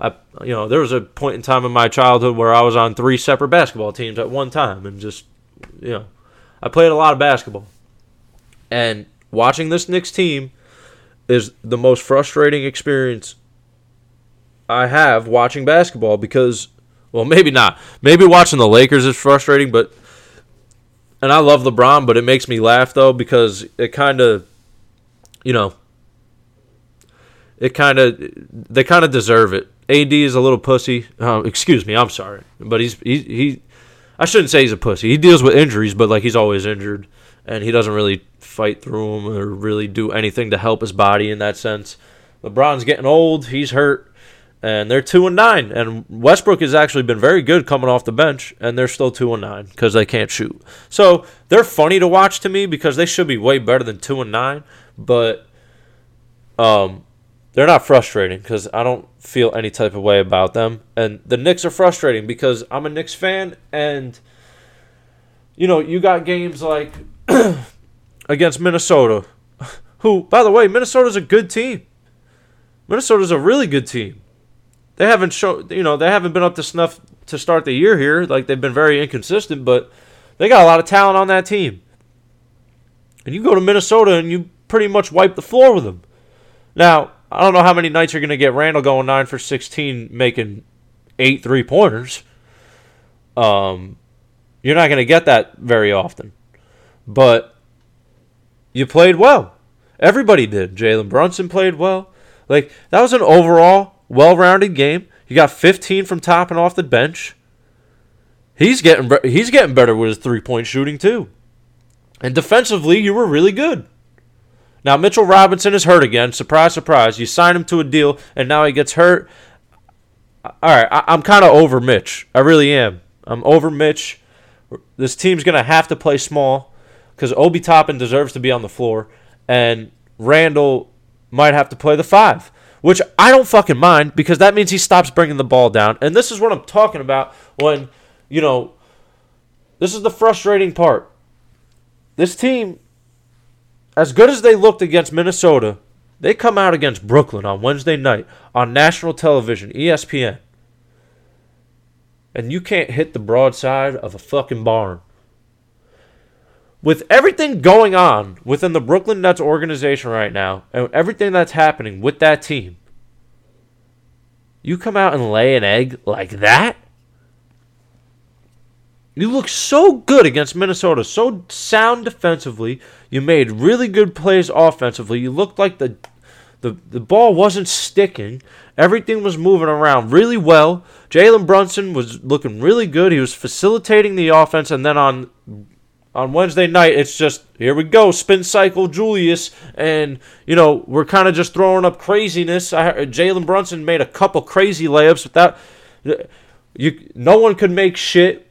I, you know, there was a point in time in my childhood where I was on three separate basketball teams at one time, and just, you know, I played a lot of basketball. And watching this Knicks team is the most frustrating experience I have watching basketball because, well, maybe not. Maybe watching the Lakers is frustrating, but, and I love LeBron, but it makes me laugh though because it kind of, you know, it kind of, they kind of deserve it. AD is a little pussy. Uh, excuse me, I'm sorry, but he's he he I shouldn't say he's a pussy. He deals with injuries, but like he's always injured, and he doesn't really fight through them or really do anything to help his body in that sense. LeBron's getting old. He's hurt, and they're two and nine. And Westbrook has actually been very good coming off the bench, and they're still two and nine because they can't shoot. So they're funny to watch to me because they should be way better than two and nine, but um, they're not frustrating because I don't feel any type of way about them. And the Knicks are frustrating because I'm a Knicks fan, and you know you got games like against Minnesota, who, by the way, Minnesota's a good team. Minnesota's a really good team. They haven't shown, you know, they haven't been up to snuff to start the year here. Like they've been very inconsistent, but they got a lot of talent on that team. And you go to Minnesota and you pretty much wipe the floor with them. Now, I don't know how many nights you're going to get Randle going 9 for 16, making eight three pointers. Um, you're not going to get that very often. But you played well. Everybody did. Jalen Brunson played well. Like, that was an overall well rounded game. You got 15 from Toppin off the bench. He's getting he's getting better with his three point shooting too. And defensively, you were really good. Now Mitchell Robinson is hurt again. Surprise, surprise. You signed him to a deal, and now he gets hurt. All right, I, I'm kind of over Mitch. I really am. I'm over Mitch. This team's gonna have to play small because Obi Toppin deserves to be on the floor, and Randle might have to play the five, which I don't fucking mind because that means he stops bringing the ball down. And this is what I'm talking about when, you know, this is the frustrating part. This team as good as they looked against Minnesota, they come out against Brooklyn on Wednesday night on national television, ESPN. And you can't hit the broadside of a fucking barn. With everything going on within the Brooklyn Nets organization right now, and everything that's happening with that team, you come out and lay an egg like that? You look so good against Minnesota, so sound defensively. You made really good plays offensively. You looked like the the, the ball wasn't sticking. Everything was moving around really well. Jalen Brunson was looking really good. He was facilitating the offense, and then on on Wednesday night, it's just here we go, spin cycle, Julius, and you know we're kind of just throwing up craziness. Jalen Brunson made a couple crazy layups, but that you no one could make shit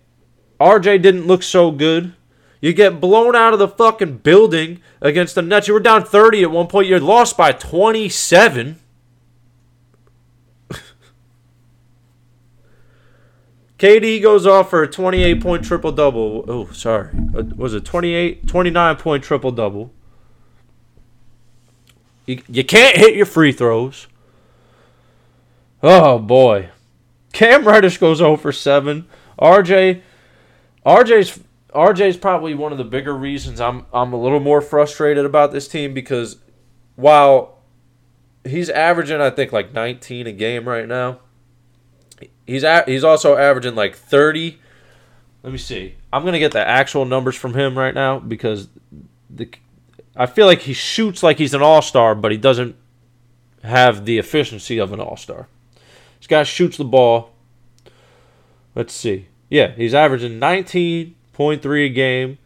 RJ didn't look so good. You get blown out of the fucking building against the Nets. You were down 30 at one point. You're lost by 27. KD goes off for a 28 point triple double. Oh, sorry. Uh, was it 28, 29 point triple double? You, you can't hit your free throws. Oh boy. Cam Reddish goes 0 for 7. RJ RJ's RJ's probably one of the bigger reasons I'm I'm a little more frustrated about this team because while he's averaging I think like 19 a game right now, he's a, he's also averaging like 30. Let me see. I'm gonna get the actual numbers from him right now because the I feel like he shoots like he's an all star, but he doesn't have the efficiency of an all star. This guy shoots the ball. Let's see. Yeah, he's averaging 19.3 a game,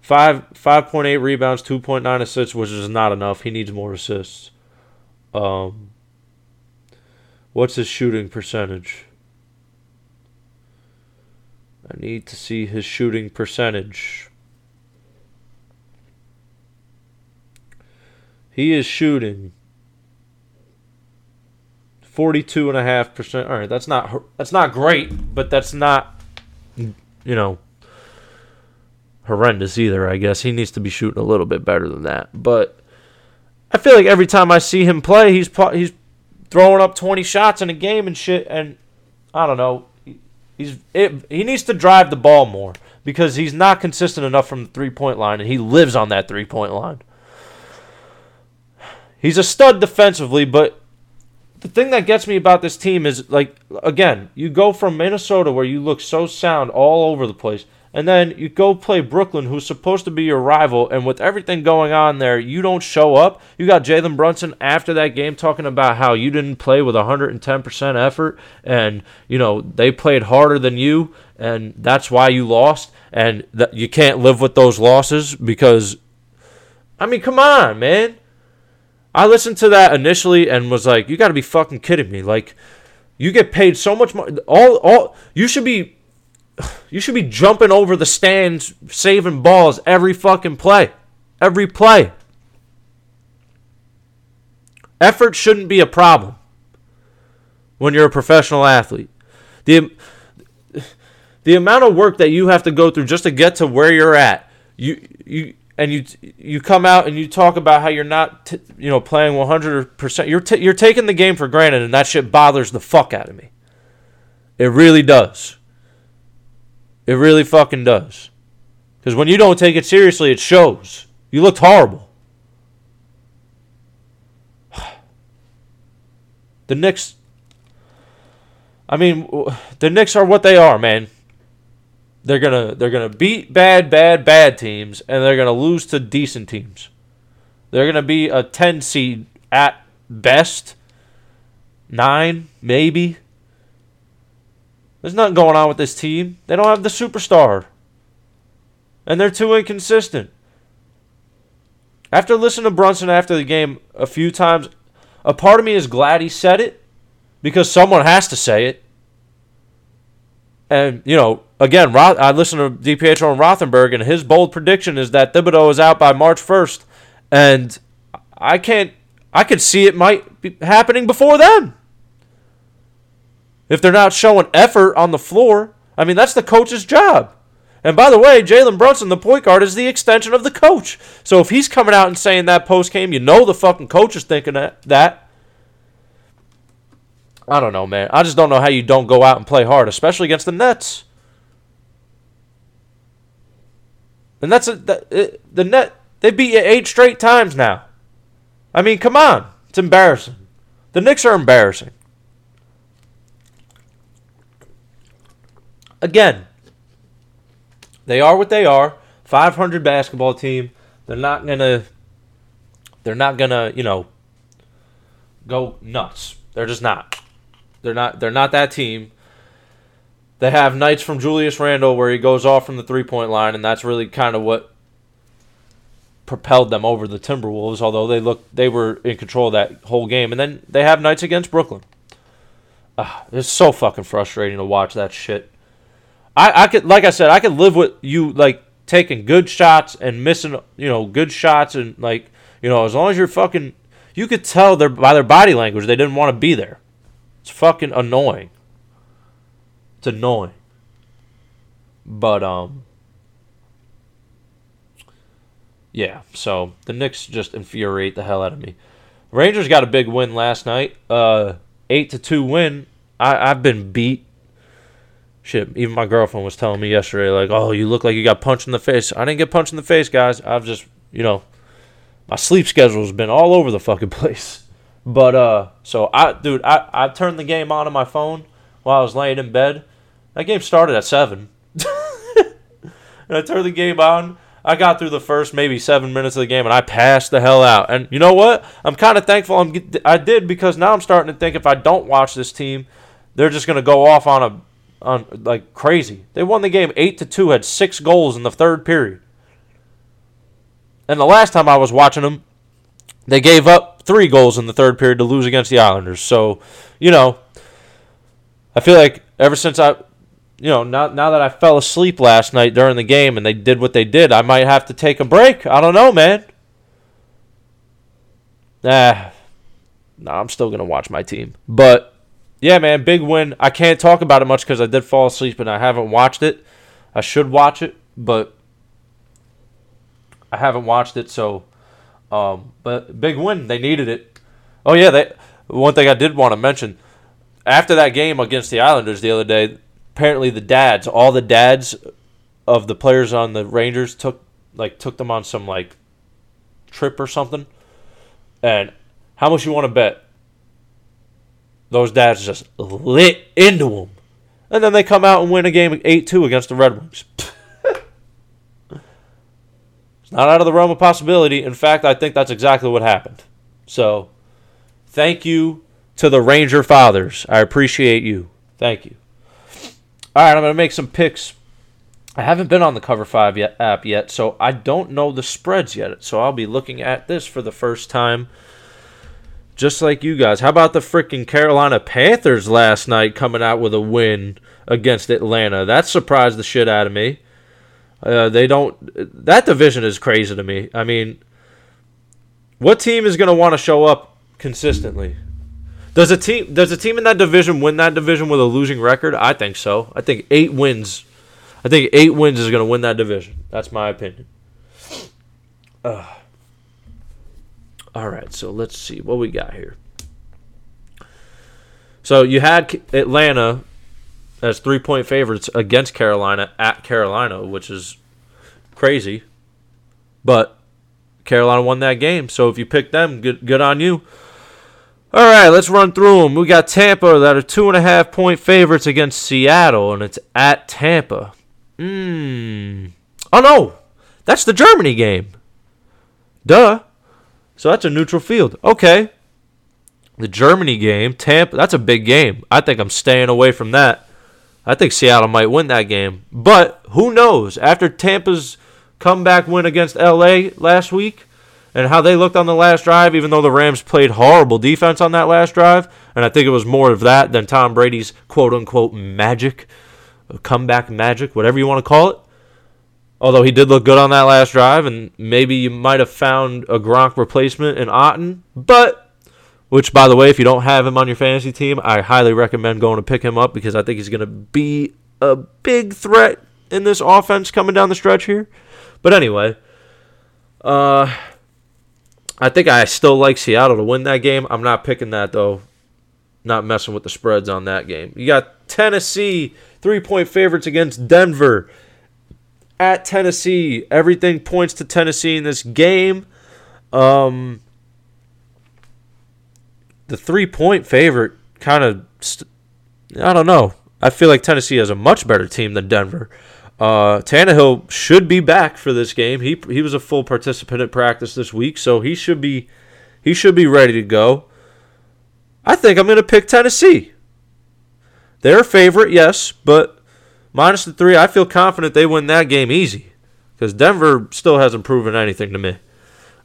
five 5.8 rebounds, 2.9 assists, which is not enough. He needs more assists. Um, what's his shooting percentage? I need to see his shooting percentage. He is shooting 42.5%. All right, that's not that's not great, but that's not you know horrendous either, I guess. He needs to be shooting a little bit better than that. But I feel like every time I see him play, he's he's throwing up 20 shots in a game and shit and I don't know. He's it, he needs to drive the ball more because he's not consistent enough from the three-point line and he lives on that three-point line. He's a stud defensively, but the thing that gets me about this team is like again, you go from Minnesota where you look so sound all over the place, and then you go play Brooklyn, who's supposed to be your rival, and with everything going on there, you don't show up. You got Jalen Brunson after that game talking about how you didn't play with 110% effort, and you know they played harder than you, and that's why you lost, and you can't live with those losses because, I mean, come on, man. I listened to that initially and was like, "You got to be fucking kidding me!" Like, you get paid so much money. All, all you should be, you should be jumping over the stands, saving balls every fucking play, every play. Effort shouldn't be a problem when you're a professional athlete. The the amount of work that you have to go through just to get to where you're at, you you and you you come out and you talk about how you're not t- you know playing 100% you're t- you're taking the game for granted and that shit bothers the fuck out of me it really does it really fucking does. Cuz when you don't take it seriously it shows. You looked horrible. The Knicks I mean the Knicks are what they are man. They're gonna they're gonna beat bad, bad, bad teams, and they're gonna lose to decent teams. They're gonna be a ten seed at best, nine maybe. There's nothing going on with this team. They don't have the superstar, and they're too inconsistent. After listening to Brunson after the game a few times, a part of me is glad he said it because someone has to say it. And, you know, again, I listened to DiPietro and Rothenberg, and his bold prediction is that Thibodeau is out by March 1st. And I can't, I could see it might be happening before then. If they're not showing effort on the floor, I mean, that's the coach's job. And by the way, Jalen Brunson, the point guard, is the extension of the coach. So if he's coming out and saying that post game, you know the fucking coach is thinking that. I don't know, man. I just don't know how you don't go out and play hard, especially against the Nets. And that's a, the, the net. They beat you eight straight times now. I mean, come on. It's embarrassing. The Knicks are embarrassing. Again, they are what they are. 500 basketball team. They're not to they're not to, you know, go nuts. They're just not. They're not. They're not that team. They have nights from Julius Randle where he goes off from the three point line, and that's really kind of what propelled them over the Timberwolves. Although they look, they were in control of that whole game, and then they have nights against Brooklyn. Uh, it's so fucking frustrating to watch that shit. I, I could, like I said, I could live with you like taking good shots and missing, you know, good shots and like, you know, as long as you're fucking, you could tell their by their body language they didn't want to be there. It's fucking annoying. It's annoying. But um Yeah, so the Knicks just infuriate the hell out of me. Rangers got a big win last night. Uh eight to two win. I, I've been beat. Shit, even my girlfriend was telling me yesterday, like, "Oh, you look like you got punched in the face." I didn't get punched in the face, guys. I've just, you know, my sleep schedule's been all over the fucking place. But uh, so I, dude, I I turned the game on on my phone while I was laying in bed. That game started at seven. and I turned the game on. I got through the first maybe seven minutes of the game, and I passed the hell out. And you know what? I'm kind of thankful I'm, I did because now I'm starting to think if I don't watch this team, they're just gonna go off on a on like crazy. They won the game eight to two, had six goals in the third period. And the last time I was watching them, they gave up three goals in the third period to lose against the Islanders. So, you know, I feel like ever since I, you know, now, now that I fell asleep last night during the game and they did what they did, I might have to take a break. I don't know, man. Nah, nah, I'm still to watch my team. But, yeah, man, big win. I can't talk about it much because I did fall asleep and I haven't watched it. I should watch it, but I haven't watched it, so. Um, but big win. They needed it. Oh yeah, they. One thing I did want to mention after that game against the Islanders the other day, apparently the dads, all the dads of the players on the Rangers took like took them on some like trip or something. And how much you want to bet? Those dads just lit into them. And then they come out and win a game 8 2 against the Red Wings. It's not out of the realm of possibility. In fact, I think that's exactly what happened. So, thank you to the Ranger fathers. I appreciate you. Thank you. All right, I'm going to make some picks. I haven't been on the Cover 5 yet, app yet, so I don't know the spreads yet. So, I'll be looking at this for the first time. Just like you guys. How about the freaking Carolina Panthers last night coming out with a win against Atlanta? That surprised the shit out of me. Uh, they don't. That division is crazy to me. I mean, what team is going to want to show up consistently? Does a team does a team in that division win that division with a losing record? I think so. I think eight wins. I think eight wins is going to win that division. That's my opinion. All right, so let's see what we got here. So you had Atlanta as three point favorites against Carolina at Carolina, which is crazy. But Carolina won that game, so if you pick them, good good on you. All right, let's run through them. We got Tampa that are two and a half point favorites against Seattle, and it's at Tampa. Hmm. Oh no, that's the Germany game. Duh. So that's a neutral field. Okay. The Germany game, Tampa. That's a big game. I think I'm staying away from that. I think Seattle might win that game. But who knows? After Tampa's comeback win against LA last week and how they looked on the last drive, even though the Rams played horrible defense on that last drive, and I think it was more of that than Tom Brady's quote unquote magic, comeback magic, whatever you want to call it. Although he did look good on that last drive, and maybe you might have found a Gronk replacement in Otton, but which, by the way, if you don't have him on your fantasy team, I highly recommend going to pick him up because I think he's going to be a big threat in this offense coming down the stretch here. But anyway, uh, I think I still like Seattle to win that game. I'm not picking that though. Not messing with the spreads on that game. You got Tennessee three point favorites against Denver at Tennessee. Everything points to Tennessee in this game. Um, the three point favorite kind of, st- I don't know. I feel like Tennessee has a much better team than Denver. Uh, Tannehill should be back for this game. He he was a full participant at practice this week, so he should be he should be ready to go. I think I'm going to pick Tennessee. They're a favorite, yes, but minus the three, I feel confident they win that game easy because Denver still hasn't proven anything to me.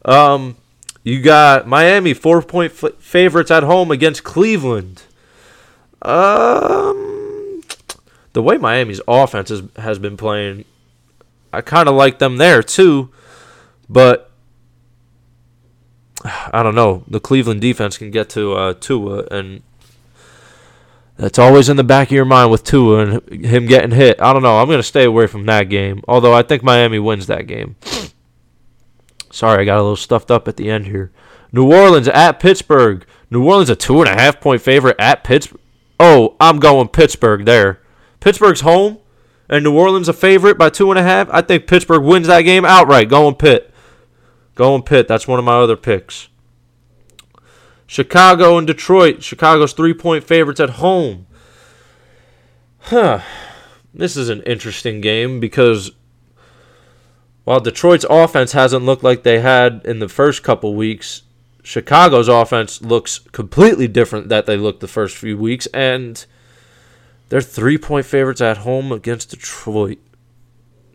Um, you got Miami four point f- favorites at home against Cleveland. Um, the way Miami's offense has, has been playing, I kind of like them there too, but I don't know. The Cleveland defense can get to uh, Tua, and that's always in the back of your mind with Tua and him getting hit. I don't know. I'm going to stay away from that game, although I think Miami wins that game. Sorry, I got a little stuffed up at the end here. New Orleans at Pittsburgh. New Orleans a two and a half point favorite at Pittsburgh. Oh, I'm going Pittsburgh there. Pittsburgh's home, and New Orleans a favorite by two and a half. I think Pittsburgh wins that game outright. Going Pitt. Going Pitt. That's one of my other picks. Chicago and Detroit. Chicago's three point favorites at home. Huh. This is an interesting game because while Detroit's offense hasn't looked like they had in the first couple weeks, Chicago's offense looks completely different that they looked the first few weeks, and they're three point favorites at home against Detroit.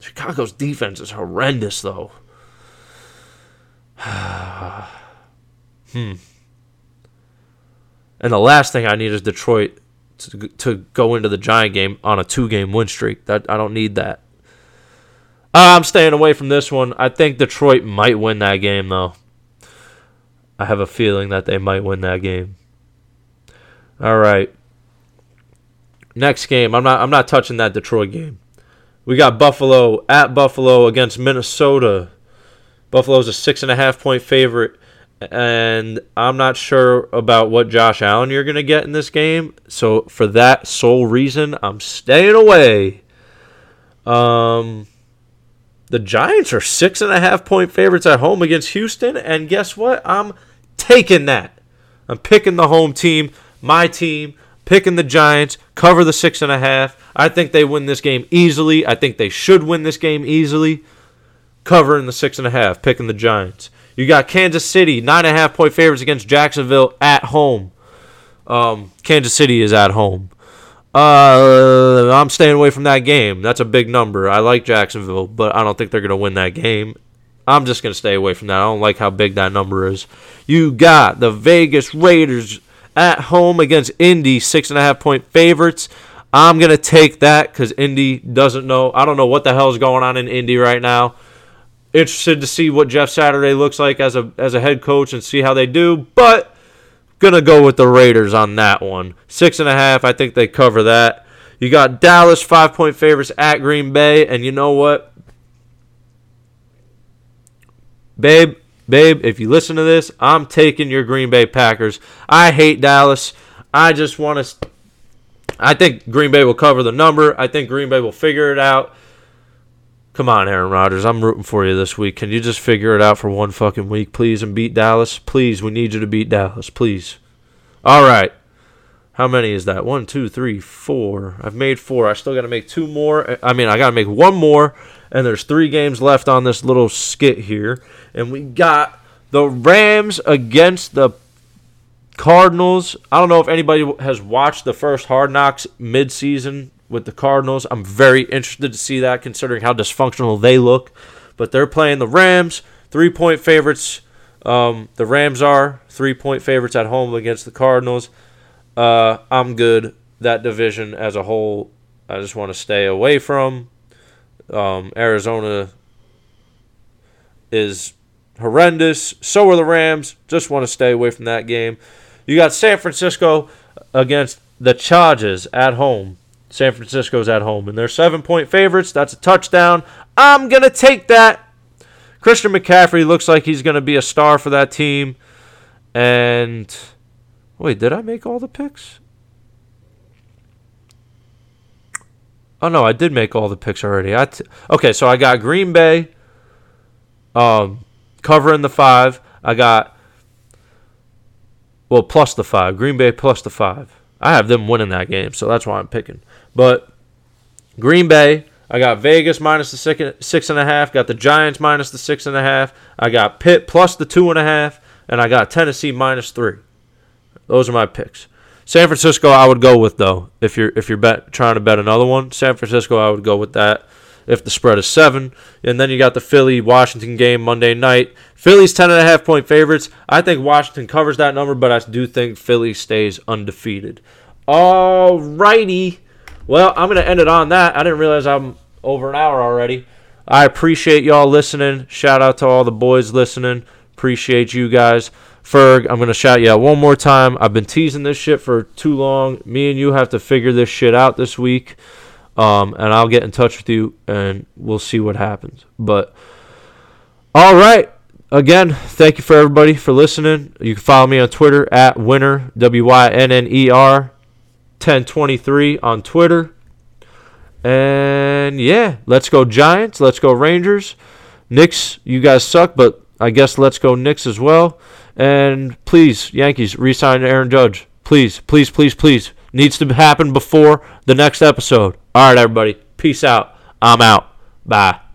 Chicago's defense is horrendous, though. hmm. And the last thing I need is Detroit to, to go into the Giant game on a two game win streak. That I don't need that. Uh, I'm staying away from this one. I think Detroit might win that game, though. I have a feeling that they might win that game. All right. Next game. I'm not I'm not touching that Detroit game. We got Buffalo at Buffalo against Minnesota. Buffalo's a six and a half point favorite, and I'm not sure about what Josh Allen you're gonna get in this game. So for that sole reason, I'm staying away. Um the Giants are six and a half point favorites at home against Houston, and guess what? I'm taking that. I'm picking the home team, my team, picking the Giants, cover the six and a half. I think they win this game easily. I think they should win this game easily. Covering the six and a half, picking the Giants. You got Kansas City, nine and a half point favorites against Jacksonville at home. Um, Kansas City is at home. Uh, I'm staying away from that game. That's a big number. I like Jacksonville, but I don't think they're going to win that game. I'm just going to stay away from that. I don't like how big that number is. You got the Vegas Raiders at home against Indy, six and a half point favorites. I'm going to take that because Indy doesn't know. I don't know what the hell is going on in Indy right now. Interested to see what Jeff Saturday looks like as a as a head coach and see how they do. But Gonna go with the Raiders on that one. Six and a half. I think they cover that. You got Dallas five point favorites at Green Bay, and you know what, babe, babe, if you listen to this, I'm taking your Green Bay Packers. I hate Dallas. I just want to. I think Green Bay will cover the number. I think Green Bay will figure it out. Come on, Aaron Rodgers. I'm rooting for you this week. Can you just figure it out for one fucking week, please, and beat Dallas? Please, we need you to beat Dallas, please. All right. How many is that? One, two, three, four. I've made four. I still got to make two more. I mean, I got to make one more, and there's three games left on this little skit here. And we got the Rams against the Cardinals. I don't know if anybody has watched the first Hard Knocks midseason with the Cardinals. I'm very interested to see that considering how dysfunctional they look. But they're playing the Rams, three point favorites. Um, the Rams are three point favorites at home against the Cardinals. Uh, I'm good. That division as a whole, I just want to stay away from. Um, Arizona is horrendous. So are the Rams. Just want to stay away from that game. You got San Francisco against the Chargers at home. San Francisco's at home, and they're seven point favorites. That's a touchdown. I'm going to take that. Christian McCaffrey looks like he's going to be a star for that team. And wait, did I make all the picks? Oh no, I did make all the picks already. I t- okay, so I got Green Bay um, covering the five. I got well plus the five. Green Bay plus the five. I have them winning that game, so that's why I'm picking. But Green Bay, I got Vegas minus the six, six and a half. Got the Giants minus the six and a half. I got Pitt plus the two and a half, and I got Tennessee minus three. Those are my picks. San Francisco, I would go with though. If you're if you're bet, trying to bet another one, San Francisco, I would go with that. If the spread is seven, and then you got the Philly Washington game Monday night. Philly's ten and a half point favorites. I think Washington covers that number, but I do think Philly stays undefeated. All righty. Well, I'm going to end it on that. I didn't realize I'm over an hour already. I appreciate y'all listening. Shout out to all the boys listening. Appreciate you guys. Ferg, I'm going to shout you out one more time. I've been teasing this shit for too long. Me and you have to figure this shit out this week. Um, and I'll get in touch with you and we'll see what happens. But, all right. again, thank you for everybody for listening. You can follow me on Twitter at winner W Y N N E R 1023 on Twitter. And yeah, let's go Giants. Let's go Rangers. Knicks, you guys suck, but I guess let's go Knicks as well. And please, Yankees, resign Aaron Judge. Please, please, please, please. Needs to happen before the next episode. All right, everybody. Peace out. I'm out. Bye.